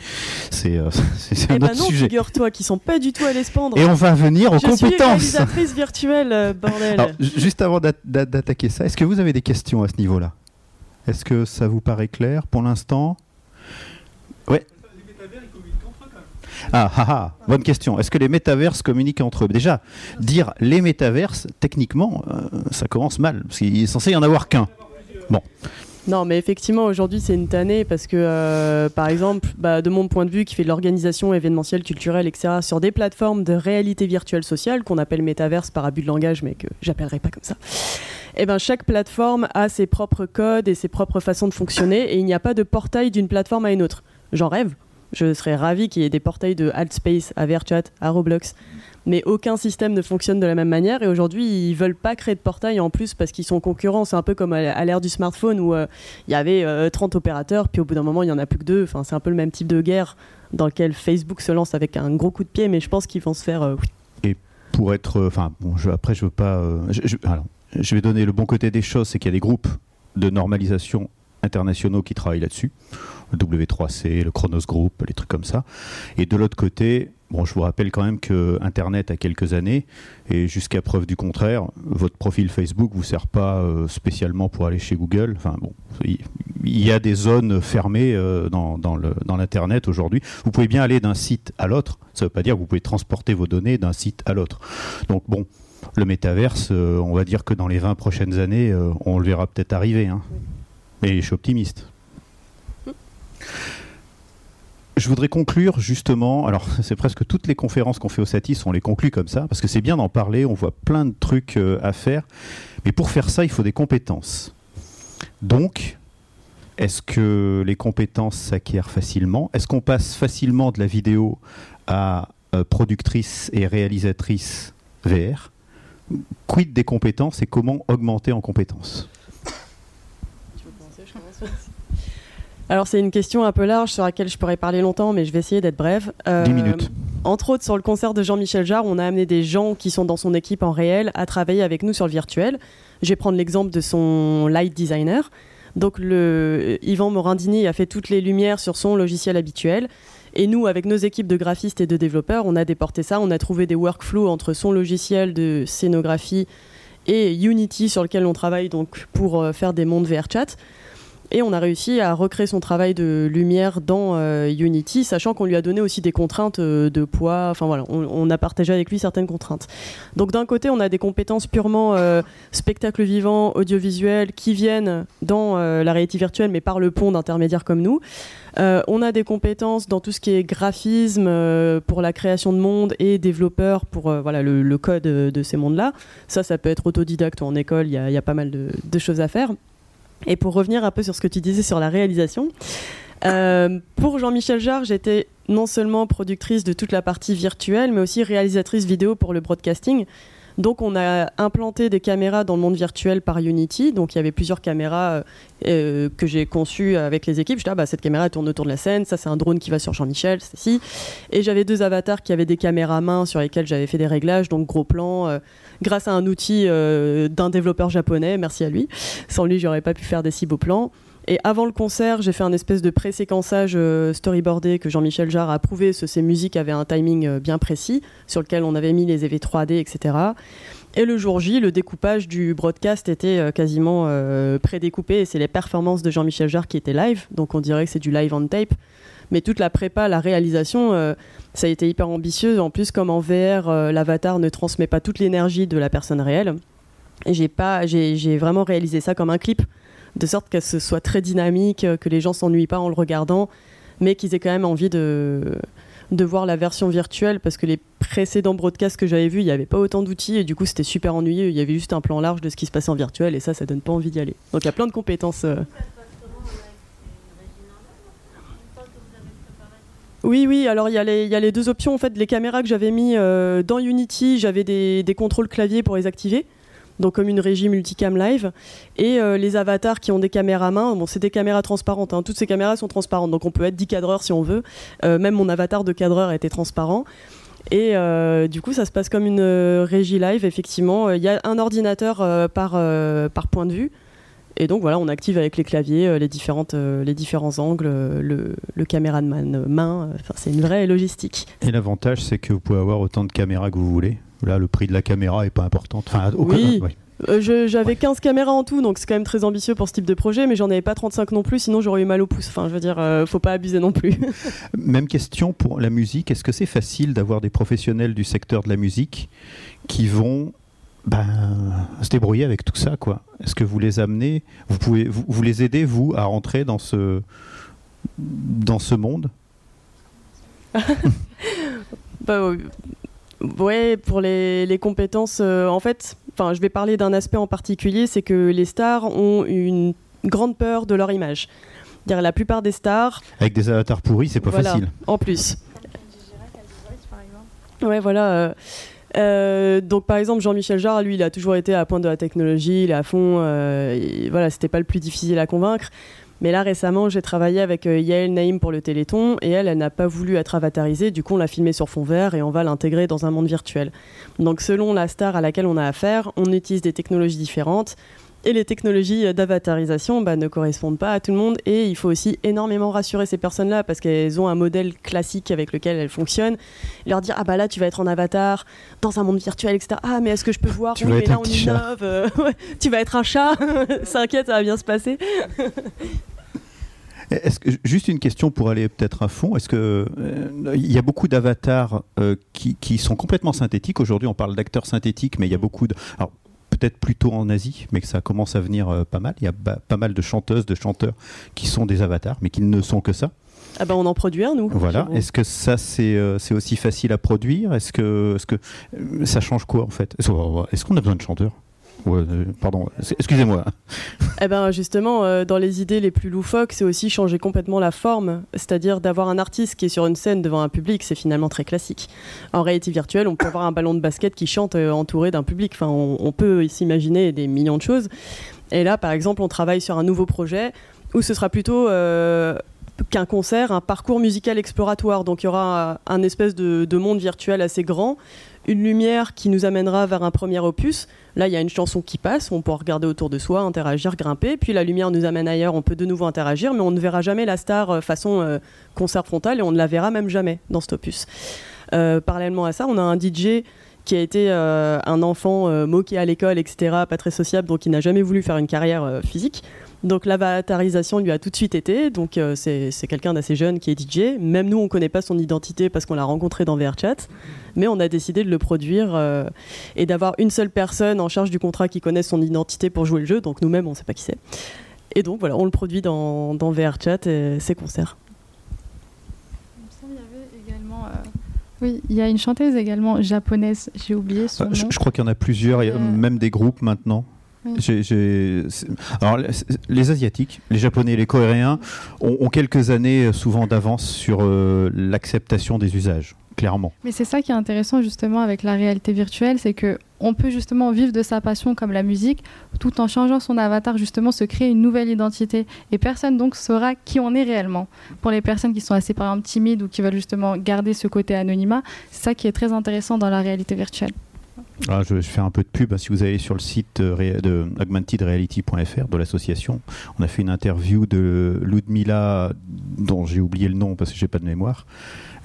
Speaker 1: c'est, euh, *laughs* un
Speaker 4: Eh ben
Speaker 1: autre
Speaker 4: non,
Speaker 1: sujet.
Speaker 4: figure-toi qu'ils sont pas du tout allés se pendre.
Speaker 1: Et on va venir aux
Speaker 4: Je suis
Speaker 1: compétences.
Speaker 4: réalisatrice virtuelle, euh, bordel.
Speaker 1: Alors, ju- juste avant d'a- d'a- d'attaquer ça, est-ce que vous avez des questions à ce niveau-là? Est-ce que ça vous paraît clair? Pour l'instant? Ouais. Ah, ah, ah, bonne question. Est-ce que les métaverses communiquent entre eux? Déjà, dire les métaverses, techniquement, euh, ça commence mal, parce qu'il est censé y en avoir qu'un.
Speaker 4: Non, mais effectivement, aujourd'hui, c'est une tannée parce que, euh, par exemple, bah, de mon point de vue, qui fait l'organisation événementielle, culturelle, etc., sur des plateformes de réalité virtuelle sociale, qu'on appelle métaverse par abus de langage, mais que j'appellerai pas comme ça, eh ben, chaque plateforme a ses propres codes et ses propres façons de fonctionner, et il n'y a pas de portail d'une plateforme à une autre. J'en rêve. Je serais ravi qu'il y ait des portails de Altspace à VRChat, à Roblox. Mais aucun système ne fonctionne de la même manière. Et aujourd'hui, ils veulent pas créer de portail en plus parce qu'ils sont concurrents. C'est un peu comme à l'ère du smartphone où euh, il y avait euh, 30 opérateurs, puis au bout d'un moment, il y en a plus que deux. Enfin, c'est un peu le même type de guerre dans lequel Facebook se lance avec un gros coup de pied, mais je pense qu'ils vont se faire. euh,
Speaker 1: pour être. euh, Enfin, bon, je- après, je veux pas. alors, je vais donner le bon côté des choses, c'est qu'il y a des groupes de normalisation internationaux qui travaillent là-dessus. Le W3C, le Chronos Group, les trucs comme ça. Et de l'autre côté, bon, je vous rappelle quand même que Internet a quelques années, et jusqu'à preuve du contraire, votre profil Facebook vous sert pas euh, spécialement pour aller chez Google. Enfin bon, il y a des zones fermées euh, dans, l'Internet aujourd'hui. Vous pouvez bien aller d'un site à l'autre. Ça ne veut pas dire que vous pouvez transporter vos données d'un site à l'autre. Donc bon, le métaverse, euh, on va dire que dans les 20 prochaines années, on le verra peut-être arriver. hein. Mais je suis optimiste. Je voudrais conclure justement, alors *laughs* c'est presque toutes les conférences qu'on fait au Satis, on les conclut comme ça, parce que c'est bien d'en parler, on voit plein de trucs euh, à faire, mais pour faire ça, il faut des compétences. Donc, est-ce que les compétences s'acquièrent facilement? Est-ce qu'on passe facilement de la vidéo à euh, productrice et réalisatrice VR Quid des compétences et comment augmenter en compétences?
Speaker 4: Alors c'est une question un peu large sur laquelle je pourrais parler longtemps, mais je vais essayer d'être brève. Euh,
Speaker 1: 10 minutes.
Speaker 4: Entre autres, sur le concert de Jean-Michel Jarre, on a amené des gens qui sont dans son équipe en réel à travailler avec nous sur le virtuel. Je vais prendre l'exemple de son light designer. Donc le Yvan Morandini a fait toutes les lumières sur son logiciel habituel. Et nous, avec nos équipes de graphistes et de développeurs, on a déporté ça. On a trouvé des workflows entre son logiciel de scénographie et Unity sur lequel on travaille donc pour euh, faire des mondes VRChat. Et on a réussi à recréer son travail de lumière dans euh, Unity, sachant qu'on lui a donné aussi des contraintes euh, de poids. Enfin voilà, on, a partagé avec lui certaines contraintes. Donc d'un côté, on a des compétences purement euh, spectacle vivant, audiovisuel, qui viennent dans euh, la réalité virtuelle, mais par le pont d'intermédiaires comme nous. On a des compétences dans tout ce qui est graphisme pour la création de mondes et développeur pour voilà, le, code de ces mondes-là. Ça, ça peut être autodidacte ou en école, il y, a- pas mal de choses à faire. Et pour revenir un peu sur ce que tu disais sur la réalisation, euh, pour Jean-Michel Jarre, j'étais non seulement productrice de toute la partie virtuelle, mais aussi réalisatrice vidéo pour le broadcasting. Donc on a implanté des caméras dans le monde virtuel par Unity. Donc il y avait plusieurs caméras euh, euh, que j'ai conçues avec les équipes. Je ah, bah, cette caméra tourne autour de la scène, ça c'est un drone qui va sur Jean-Michel, c'est ci. Et j'avais deux avatars qui avaient des caméras main sur lesquelles j'avais fait des réglages, donc gros plan, euh, grâce à un outil d'un développeur japonais, merci à lui. Sans lui, j'aurais pas pu faire des si beaux plans. Et avant le concert, j'ai fait un espèce de pré-séquençage euh, storyboardé que Jean-Michel Jarre a approuvé. Ce, ces musiques avaient un timing euh, bien précis sur lequel on avait mis les effets 3D, etc. Et le jour J, le découpage du broadcast était euh, quasiment euh, prédécoupé et c'est les performances de Jean-Michel Jarre qui étaient live. Donc on dirait que c'est du live on tape. Mais toute la prépa, la réalisation, ça a été hyper ambitieux. En plus, comme en VR, l'avatar ne transmet pas toute l'énergie de la personne réelle. Et j'ai j'ai vraiment réalisé ça comme un clip, de sorte que ce soit très dynamique, euh, que les gens s'ennuient pas en le regardant, mais qu'ils aient quand même envie de de voir la version virtuelle parce que les précédents broadcasts que j'avais vus, il n'y avait pas autant d'outils et du coup c'était super ennuyeux. Il y avait juste un plan large de ce qui se passait en virtuel et ça, ça donne pas envie d'y aller. Donc il y a plein de compétences. euh. Oui, oui, alors il y, y a les deux options. En fait, les caméras que j'avais mis euh, dans Unity, j'avais des, des contrôles clavier pour les activer. Donc comme une régie multicam live. Et euh, les avatars qui ont des caméras à main, bon, c'est des caméras transparentes, hein. toutes ces caméras sont transparentes, donc on peut être 10 cadreurs si on veut. Euh, même mon avatar de cadreur était transparent. Et euh, du coup, ça se passe comme une régie live, effectivement. Il y a un ordinateur par, par point de vue. Et donc voilà, on active avec les claviers les, différentes, les différents angles, le, le caméraman main. C'est une vraie logistique.
Speaker 1: Et l'avantage, c'est que vous pouvez avoir autant de caméras que vous voulez. Là, le prix de la caméra est pas important. Enfin,
Speaker 4: oui. Euh, j'avais 15 caméras en tout, donc c'est quand même très ambitieux pour ce type de projet, mais j'en avais pas 35 non plus, sinon j'aurais eu mal au pouce. Enfin, je veux dire, euh, faut pas abuser non plus. *laughs*
Speaker 1: même question pour la musique. Est-ce que c'est facile d'avoir des professionnels du secteur de la musique qui vont ben, se débrouiller avec tout ça, quoi? Est-ce que vous les amenez, vous pouvez, vous, les aidez vous à rentrer dans ce dans ce monde? *laughs*
Speaker 4: Bah, Ouais, pour les, compétences, euh, en fait, enfin, je vais parler d'un aspect en particulier, c'est que les stars ont une grande peur de leur image. Dire la plupart des stars.
Speaker 1: Avec des avatars pourris, c'est pas facile.
Speaker 4: En plus. Ouais, voilà. Euh, euh, donc par exemple Jean-Michel Jarre, lui, il a toujours été à pointe de la technologie, il est à fond. voilà, c'était pas le plus difficile à convaincre. Mais là, récemment, j'ai travaillé avec euh, Yael Naïm pour le Téléthon et elle, elle n'a pas voulu être avatarisée. Du coup, on l'a filmé sur fond vert et on va l'intégrer dans un monde virtuel. Donc, selon la star à laquelle on a affaire, on utilise des technologies différentes. Et les technologies d'avatarisation bah, ne correspondent pas à tout le monde. Et il faut aussi énormément rassurer ces personnes-là parce qu'elles ont un modèle classique avec lequel elles fonctionnent. Leur dire Ah bah là, tu vas être en avatar, dans un monde virtuel, etc. Ah, mais est-ce que je peux voir
Speaker 1: Tu vas être
Speaker 4: là,
Speaker 1: un petit chat. *laughs*
Speaker 4: tu vas être un chat. *laughs* S'inquiète, ça va bien se passer. *laughs*
Speaker 1: Est-ce que, juste une question pour aller peut-être à fond. Est-ce que euh, il y a beaucoup d'avatars euh, qui, qui, sont complètement synthétiques Aujourd'hui, on parle d'acteurs synthétiques, mais il y a beaucoup de. Alors, peut-être plutôt en Asie, mais que ça commence à venir euh, pas mal. Il y a pas mal de chanteuses, de chanteurs qui sont des avatars, mais qui ne sont que ça.
Speaker 4: Ah ben on en produit un, nous.
Speaker 1: Voilà. Est-ce que ça, c'est c'est aussi facile à produire? Est-ce que, est -ce que ça change quoi, en fait? Est-ce qu'on a besoin de chanteurs? Euh, pardon, excusez-moi. *laughs*
Speaker 4: Eh ben justement, euh, dans les idées les plus loufoques, c'est aussi changer complètement la forme, c'est-à-dire d'avoir un artiste qui est sur une scène devant un public, c'est finalement très classique. En réalité virtuelle, on peut avoir un ballon de basket qui chante euh, entouré d'un public. Enfin, on, on peut s'imaginer des millions de choses. Et là, par exemple, on travaille sur un nouveau projet où ce sera plutôt qu'un concert, un parcours musical exploratoire. Donc il y aura un espèce de, monde virtuel assez grand, une lumière qui nous amènera vers un premier opus. Là, il y a une chanson qui passe, on peut regarder autour de soi, interagir, grimper. Puis la lumière nous amène ailleurs, on peut de nouveau interagir, mais on ne verra jamais la star euh, façon euh, concert frontal et on ne la verra même jamais dans cet opus. Euh, parallèlement à ça, on a un DJ qui a été un enfant moqué à l'école, etc., pas très sociable, donc il n'a jamais voulu faire une carrière physique. Donc l'avatarisation lui a tout de suite été. Donc euh, c'est quelqu'un d'assez jeune qui est DJ. Même nous, on ne connaît pas son identité parce qu'on l'a rencontré dans VRChat. Mais on a décidé de le produire euh, et d'avoir une seule personne en charge du contrat qui connaît son identité pour jouer le jeu. Donc nous-mêmes, on ne sait pas qui c'est. Et donc voilà, on le produit dans, dans VRChat et ses concerts.
Speaker 2: Euh, oui, il y a une chanteuse également japonaise, j'ai oublié son nom.
Speaker 1: Je, crois qu'il y en a plusieurs, il y a même des groupes maintenant. Alors, les Asiatiques, les Japonais les Coréens ont, quelques années euh, souvent d'avance sur euh, l'acceptation des usages, clairement.
Speaker 2: Mais c'est ça qui est intéressant justement avec la réalité virtuelle, c'est que on peut justement vivre de sa passion comme la musique, tout en changeant son avatar, justement se créer une nouvelle identité. Et personne donc saura qui on est réellement. Pour les personnes qui sont assez par exemple timides ou qui veulent justement garder ce côté anonymat, c'est ça qui est très intéressant dans la réalité virtuelle.
Speaker 1: Ah, je, fais un peu de pub. Si vous allez sur le site de augmentedreality.fr de l'association, on a fait une interview de Ludmila, dont j'ai oublié le nom parce que j'ai pas de mémoire,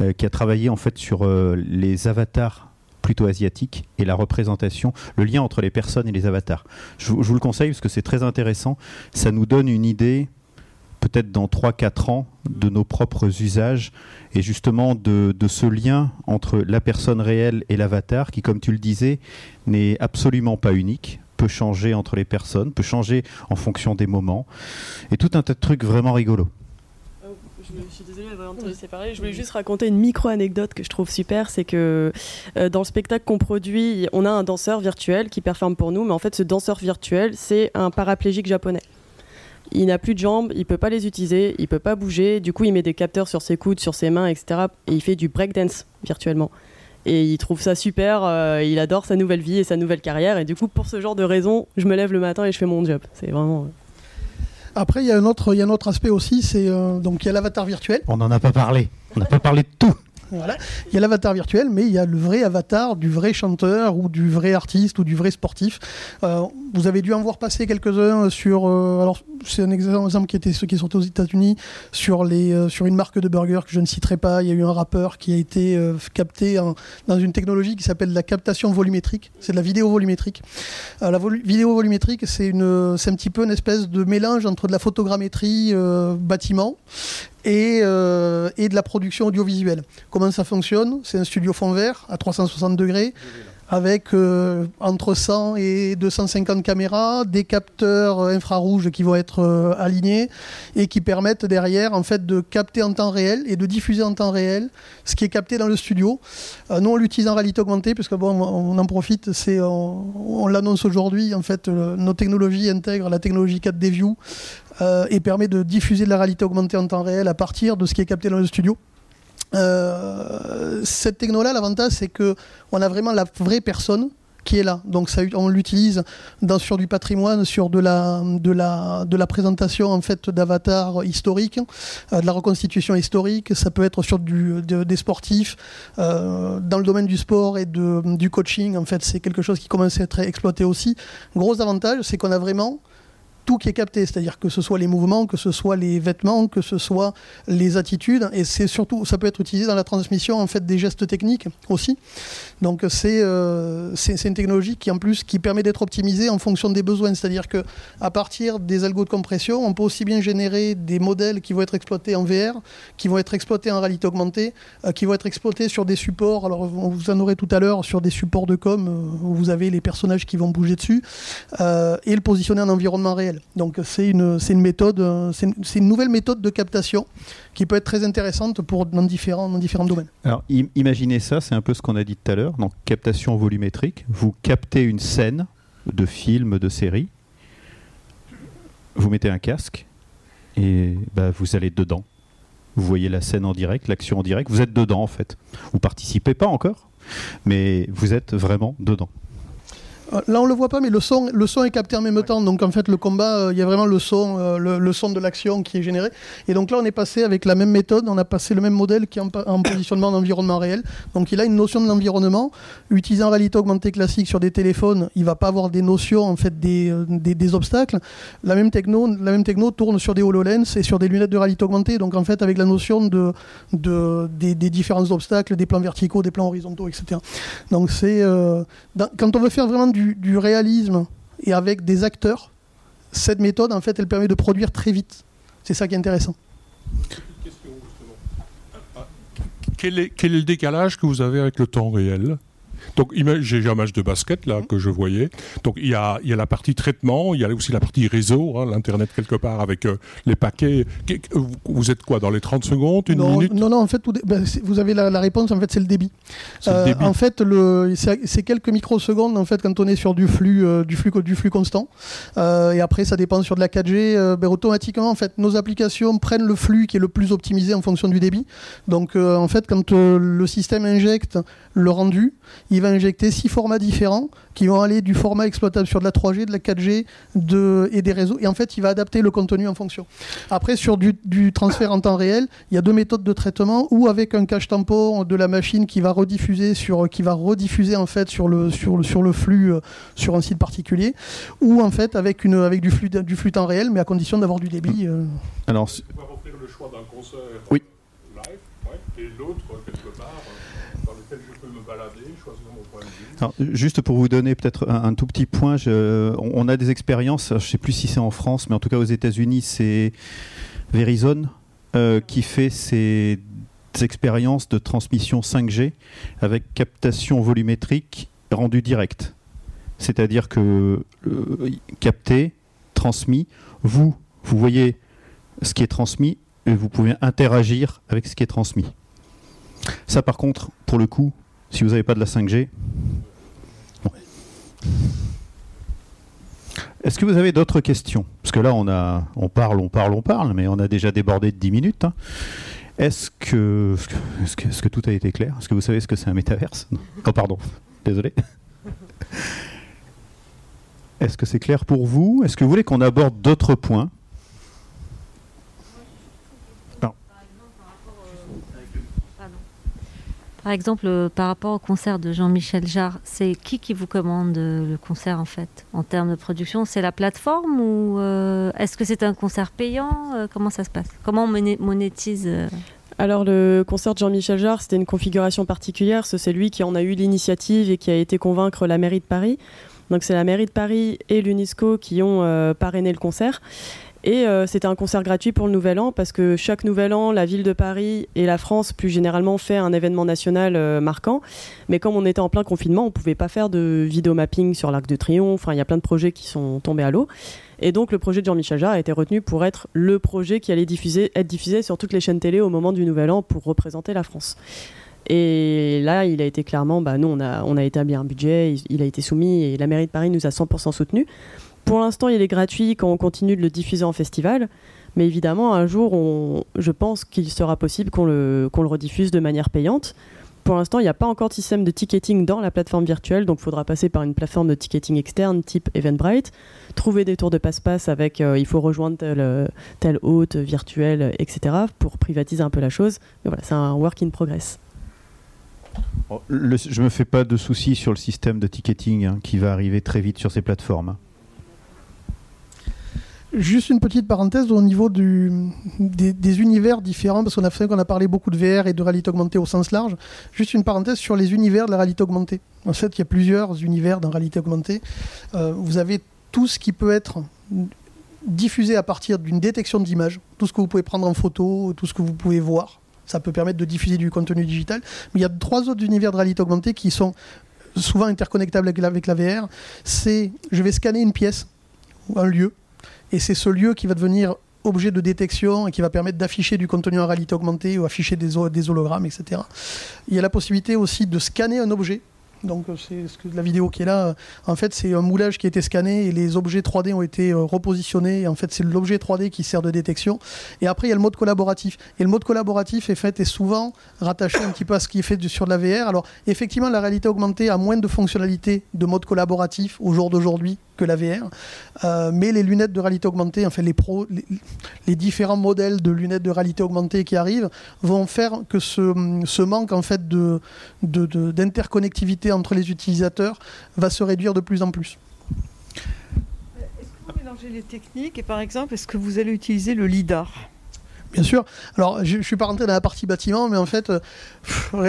Speaker 1: euh, qui a travaillé en fait sur euh, les avatars plutôt asiatiques et la représentation, le lien entre les personnes et les avatars. Je, je vous le conseille parce que c'est très intéressant. Ça nous donne une idée peut-être dans 3-4 ans de nos propres usages et justement de, ce lien entre la personne réelle et l'avatar qui, comme tu le disais, n'est absolument pas unique peut changer entre les personnes, peut changer en fonction des moments, et tout un tas de trucs vraiment rigolos.
Speaker 4: Oh, je suis désolée d'avoir entendu séparer. Je voulais juste raconter une micro-anecdote que je trouve super. C'est que euh, dans le spectacle qu'on produit, on a un danseur virtuel qui performe pour nous. Mais en fait, ce danseur virtuel, c'est un paraplégique japonais il n'a plus de jambes, il peut pas les utiliser, il peut pas bouger. Du coup, il met des capteurs sur ses coudes, sur ses mains, etc. Et il fait du breakdance virtuellement. Et il trouve ça super, euh, il adore sa nouvelle vie et sa nouvelle carrière. Et du coup, pour ce genre de raison, je me lève le matin et je fais mon job. C'est vraiment.
Speaker 5: Après, il y a un autre, il y a un autre aspect aussi, c'est euh, donc il y a l'avatar virtuel.
Speaker 1: On n'en a pas parlé. On n'a pas parlé de tout.
Speaker 5: Voilà. Il y a l'avatar virtuel, mais il y a le vrai avatar du vrai chanteur ou du vrai artiste ou du vrai sportif. Euh, vous avez dû en voir passer quelques-uns sur. euh, alors, c'est un exemple qui était ceux qui sont aux États-Unis sur les euh, sur une marque de burger que je ne citerai pas. Il y a eu un rappeur qui a été capté dans une technologie qui s'appelle la captation volumétrique. C'est de la vidéo volumétrique. La vidéo volumétrique, c'est c'est un petit peu une espèce de mélange entre de la photogrammétrie bâtiment et, euh, et de la production audiovisuelle. Comment ça fonctionne? C'est un studio fond vert à 360 degrés avec euh, entre 100 et 250 caméras, des capteurs infrarouges qui vont être euh, alignés et qui permettent derrière en fait de capter en temps réel et de diffuser en temps réel ce qui est capté dans le studio. Euh, nous on l'utilise en réalité augmentée parce en profite, on, on l'annonce aujourd'hui en fait nos technologies intègrent la technologie 4D View et permet de diffuser de la réalité augmentée en temps réel à partir de ce qui est capté dans le studio. Euh, cette techno-là, l'avantage, c'est que on a vraiment la vraie personne qui est là. Donc ça, on l'utilise sur du patrimoine, sur de la, de la, de la présentation en fait d'avatars historiques, euh, de la reconstitution historique. Ça peut être sur des sportifs, euh, dans le domaine du sport et du coaching. En fait, c'est quelque chose qui commence à être exploité aussi. Gros avantage, c'est qu'on a vraiment qui est capté, c'est-à-dire que ce soit les mouvements, que ce soit les vêtements, que ce soit les attitudes, et c'est surtout, ça peut être utilisé dans la transmission en fait des gestes techniques aussi. Donc c'est euh, une technologie qui en plus qui permet d'être optimisée en fonction des besoins, c'est-à-dire que à partir des algos de compression, on peut aussi bien générer des modèles qui vont être exploités en VR, qui vont être exploités en réalité augmentée, euh, qui vont être exploités sur des supports. Alors vous en aurez tout à l'heure sur des supports de com euh, où vous avez les personnages qui vont bouger dessus et le positionner en environnement réel. Donc c'est une, une méthode, euh, c'est une, nouvelle méthode de captation qui peut être très intéressante pour dans différents, dans différents domaines.
Speaker 1: Alors, im- imaginez ça, c'est un peu ce qu'on a dit tout à l'heure. Donc, captation volumétrique. Vous captez une scène de film, de série. Vous mettez un casque et bah, vous allez dedans. Vous voyez la scène en direct, l'action en direct. Vous êtes dedans en fait. Vous participez pas encore, mais vous êtes vraiment dedans.
Speaker 5: Là, on le voit pas, mais le son, le son est capté en même temps. Donc, en fait, le combat, euh, il y a vraiment le son, euh, le, le son de l'action qui est généré. Et donc là, on est passé avec la même méthode, on a passé le même modèle qui est en, positionnement en environnement réel. Donc, il a une notion de l'environnement. Utilisant réalité augmentée classique sur des téléphones, il va pas avoir des notions en fait des, euh, des, des obstacles. La même techno, la même techno tourne sur des HoloLens et sur des lunettes de réalité augmentée. Donc, en fait, avec la notion de, de des, des différents obstacles, des plans verticaux, des plans horizontaux, etc. Donc, c'est quand on veut faire vraiment du, du réalisme et avec des acteurs, cette méthode, en fait, elle permet de produire très vite. C'est ça qui est intéressant.
Speaker 7: Quel est, quel est le décalage que vous avez avec le temps réel? Donc, j'ai un match de basket là que je voyais. Donc, il y a, il y a la partie traitement, il y a aussi la partie réseau, hein, l'internet quelque part avec euh, les paquets. Vous- êtes quoi dans les 30 secondes, une
Speaker 5: non,
Speaker 7: minute
Speaker 5: non, non, en fait, ben, vous avez la, la réponse, en fait, c'est le débit.
Speaker 7: Le
Speaker 5: Euh,
Speaker 7: débit.
Speaker 5: en fait, c'est quelques microsecondes en fait quand on est sur du flux, euh, du flux, du flux constant. Et après, ça dépend sur de la 4G. euh, ben, automatiquement, en fait, nos applications prennent le flux qui est le plus optimisé en fonction du débit. Donc, en fait, quand le système injecte le rendu, il va injecter six formats différents qui vont aller du format exploitable sur de la 3G, de la 4G de, et des réseaux. Et en fait, il va adapter le contenu en fonction. Après, sur du, du transfert en temps réel, il y a deux méthodes de traitement, ou avec un cache tampon de la machine qui va rediffuser sur, qui va rediffuser en fait sur le, sur le, sur le flux, euh, sur un site particulier, ou en fait avec, une, avec du, flux, du flux temps réel, mais à condition d'avoir du débit. euh.
Speaker 1: Alors,
Speaker 7: pouvoir offrir le choix d'un concert
Speaker 1: Oui.
Speaker 7: live et l'autre quelque part euh, dans lequel je peux me
Speaker 1: juste pour vous donner peut-être un, tout petit point, on a des expériences, je ne sais plus si c'est en France, mais en tout cas aux États-Unis, c'est Verizon euh, qui fait ses expériences de transmission 5G avec captation volumétrique rendue directe. C'est-à-dire que euh, capté, transmis, vous, vous voyez ce qui est transmis et vous pouvez interagir avec ce qui est transmis. Ça, par contre, pour le coup, si vous n'avez pas de la 5G, Est-ce que vous avez d'autres questions? Parce que là, on, parle, on parle, on parle, mais on a déjà débordé de 10 minutes. hein. Est-ce que, que, tout a été clair? Est-ce que vous savez ce que c'est un métaverse? Oh pardon, désolé. Est-ce que c'est clair pour vous? Est-ce que vous voulez qu'on aborde d'autres points?
Speaker 9: Par exemple, euh, par rapport au concert de Jean-Michel Jarre, c'est qui qui vous commande euh, le concert en fait En termes de production, c'est la plateforme ou euh, est-ce que c'est un concert payant? Comment ça se passe? Comment on monétise
Speaker 4: alors le concert de Jean-Michel Jarre, c'était une configuration particulière. C'est lui qui en a eu l'initiative et qui a été convaincre la mairie de Paris. Donc c'est la mairie de Paris et l'UNESCO qui ont parrainé le concert. Et euh, c'était un concert gratuit pour le Nouvel An parce que chaque Nouvel An, la ville de Paris et la France plus généralement fait un événement national euh, marquant. Mais comme on était en plein confinement, on ne pouvait pas faire de vidéo mapping sur l'Arc de Triomphe. Enfin, il y a plein de projets qui sont tombés à l'eau. Et donc le projet de Jean-Michel Jarre a été retenu pour être le projet qui allait être diffusé sur toutes les chaînes télé au moment du Nouvel An pour représenter la France. Et là, il a été clairement, bah, nous, on a, on a établi un budget, il, il a été soumis et la mairie de Paris nous a 100% soutenus. Pour l'instant, il est gratuit quand on continue de le diffuser en festival. Mais évidemment, un jour, je pense qu'il sera possible qu'on le, rediffuse de manière payante. Pour l'instant, il n'y a pas encore de système de ticketing dans la plateforme virtuelle, donc il faudra passer par une plateforme de ticketing externe type Eventbrite, trouver des tours de passe-passe avec euh, il faut rejoindre tel, hôte virtuel, etc., pour privatiser un peu la chose. Mais voilà, c'est un work in progress.
Speaker 1: Oh, je ne me fais pas de soucis sur le système de ticketing hein, qui va arriver très vite sur ces plateformes.
Speaker 5: Juste une petite parenthèse au niveau des, univers différents, parce qu'on a fait qu'on a parlé beaucoup de VR et de réalité augmentée au sens large. Juste une parenthèse sur les univers de la réalité augmentée. En fait, il y a plusieurs univers dans la réalité augmentée. Euh, vous avez tout ce qui peut être diffusé à partir d'une détection d'images, tout ce que vous pouvez prendre en photo, tout ce que vous pouvez voir. Ça peut permettre de diffuser du contenu digital. Mais il y a trois autres univers de réalité augmentée qui sont souvent interconnectables avec la, avec la VR. C'est je vais scanner une pièce, ou un lieu, et c'est ce lieu qui va devenir objet de détection et qui va permettre d'afficher du contenu en réalité augmentée ou afficher des, hologrammes, etc. Il y a la possibilité aussi de scanner un objet donc euh, c'est la vidéo qui est là. Euh, en fait, c'est un moulage qui a été scanné et les objets 3D ont été euh, repositionnés. en fait, c'est l'objet 3D qui sert de détection. Et après, il y a le mode collaboratif. Et le mode collaboratif est fait est souvent rattaché un petit peu à ce qui est fait sur de la VR. Alors, effectivement, la réalité augmentée a moins de fonctionnalités de mode collaboratif au jour d'aujourd'hui que la VR. mais les lunettes de réalité augmentée, enfin les, pro, les, différents modèles de lunettes de réalité augmentée qui arrivent, vont faire que ce, ce manque en fait de, d'interconnectivité entre les utilisateurs va se réduire de plus en plus.
Speaker 10: Est-ce que vous mélangez les techniques et par exemple, est-ce que vous allez utiliser le LIDAR?
Speaker 5: Bien sûr. Alors, je ne suis pas rentré dans la partie bâtiment, mais en fait, euh,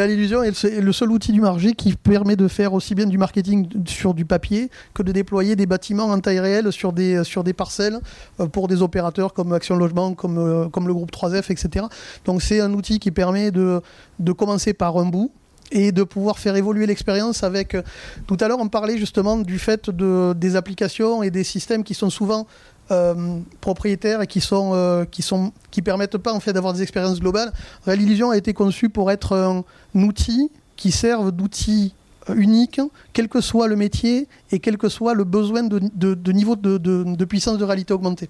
Speaker 5: Illusion est le, seul outil du marché qui permet de faire aussi bien du marketing sur du papier que de déployer des bâtiments en taille réelle sur des, des parcelles euh, pour des opérateurs comme Action Logement, comme, euh, le groupe 3F, etc. Donc, c'est un outil qui permet de, de commencer par un bout, et de pouvoir faire évoluer l'expérience avec. Euh, tout à l'heure, on parlait justement du fait de, des applications et des systèmes qui sont souvent euh, propriétaires et qui sont euh, qui sont qui permettent pas en fait d'avoir des expériences globales. Real Illusion a été conçu pour être un, outil qui serve d'outil unique, quel que soit le métier et quel que soit le besoin de, niveau de, puissance de réalité augmentée.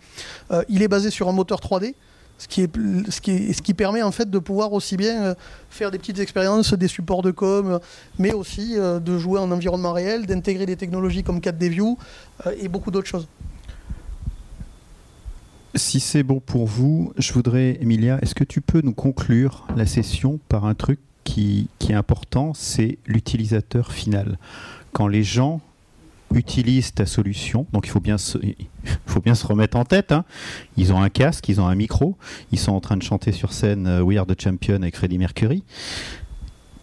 Speaker 5: il est basé sur un moteur 3D, ce qui, est, ce, qui ce qui permet en fait de pouvoir aussi bien euh, faire des petites expériences, des supports de com, mais aussi euh, de jouer en environnement réel, d'intégrer des technologies comme 4D View euh, et beaucoup d'autres choses.
Speaker 1: Si c'est bon pour vous, je voudrais, Emilia, est-ce que tu peux nous conclure la session par un truc qui, qui est important, c'est l'utilisateur final. Quand les gens utilisent ta solution. Donc il faut bien se, il faut bien se remettre en tête. Hein. Ils ont un casque, ils ont un micro, ils sont en train de chanter sur scène euh, We Are the Champion avec Freddie Mercury.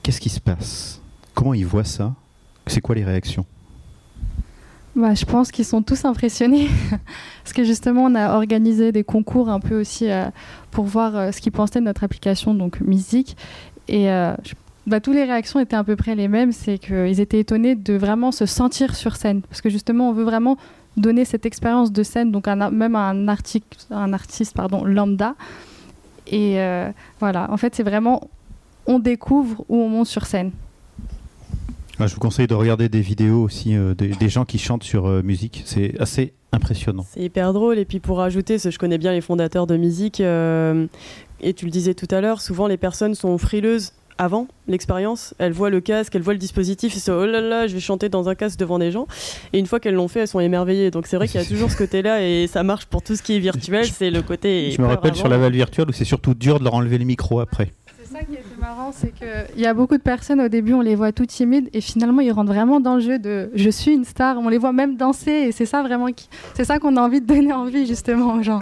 Speaker 1: Qu'est-ce qui se passe? Comment ils voient ça? C'est quoi les réactions?
Speaker 2: Bah, je pense qu'ils sont tous impressionnés *laughs* parce que justement on a organisé des concours un peu aussi euh, pour voir euh, ce qu'ils pensaient de notre application donc musique et je bah, toutes les réactions étaient à peu près les mêmes. C'est qu'ils étaient étonnés de vraiment se sentir sur scène. Parce que justement, on veut vraiment donner cette expérience de scène, donc même un, un artiste pardon, lambda. Et euh, voilà, en fait, c'est vraiment on découvre où on monte sur scène.
Speaker 1: Ah, je vous conseille de regarder des vidéos aussi euh, des, gens qui chantent sur euh, musique. C'est assez impressionnant.
Speaker 4: C'est hyper drôle. Et puis pour rajouter, je connais bien les fondateurs de musique, et tu le disais tout à l'heure, souvent les personnes sont frileuses avant l'expérience. Elles voient le casque, elles voient le dispositif, et se oh là là, je vais chanter dans un casque devant des gens. Et une fois qu'elles l'ont fait, elles sont émerveillées. Donc c'est vrai qu'il y a toujours ce côté-là et ça marche pour tout ce qui est virtuel. C'est le côté.
Speaker 1: Je me rappelle sur la valve virtuelle où c'est surtout dur de leur enlever les micros après.
Speaker 2: C'est ça qui est marrant, c'est qu'il y a beaucoup de personnes au début, on les voit tout timides et finalement ils rentrent vraiment dans le jeu de je suis une star. On les voit même danser et c'est ça vraiment, qui... c'est ça qu'on a envie de donner envie justement aux gens.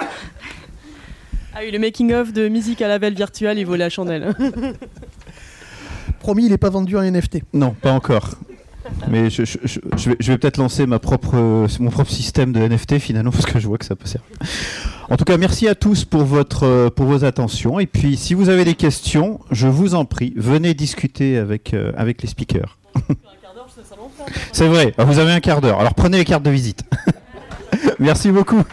Speaker 4: Ah oui, le making-of de musique à la valve virtuelle, il vaut la chandelle. *laughs*
Speaker 5: Promis, il n'est pas vendu en NFT.
Speaker 1: Non, pas encore. Mais je, vais, peut-être lancer ma propre, mon propre système de NFT finalement parce que je vois que ça peut servir. En tout cas, merci à tous pour, votre, euh, pour vos attentions. Et puis, si vous avez des questions, je vous en prie, venez discuter avec, euh, avec les speakers. *laughs* C'est vrai, vous avez un quart d'heure. Alors prenez les cartes de visite. *laughs* merci beaucoup.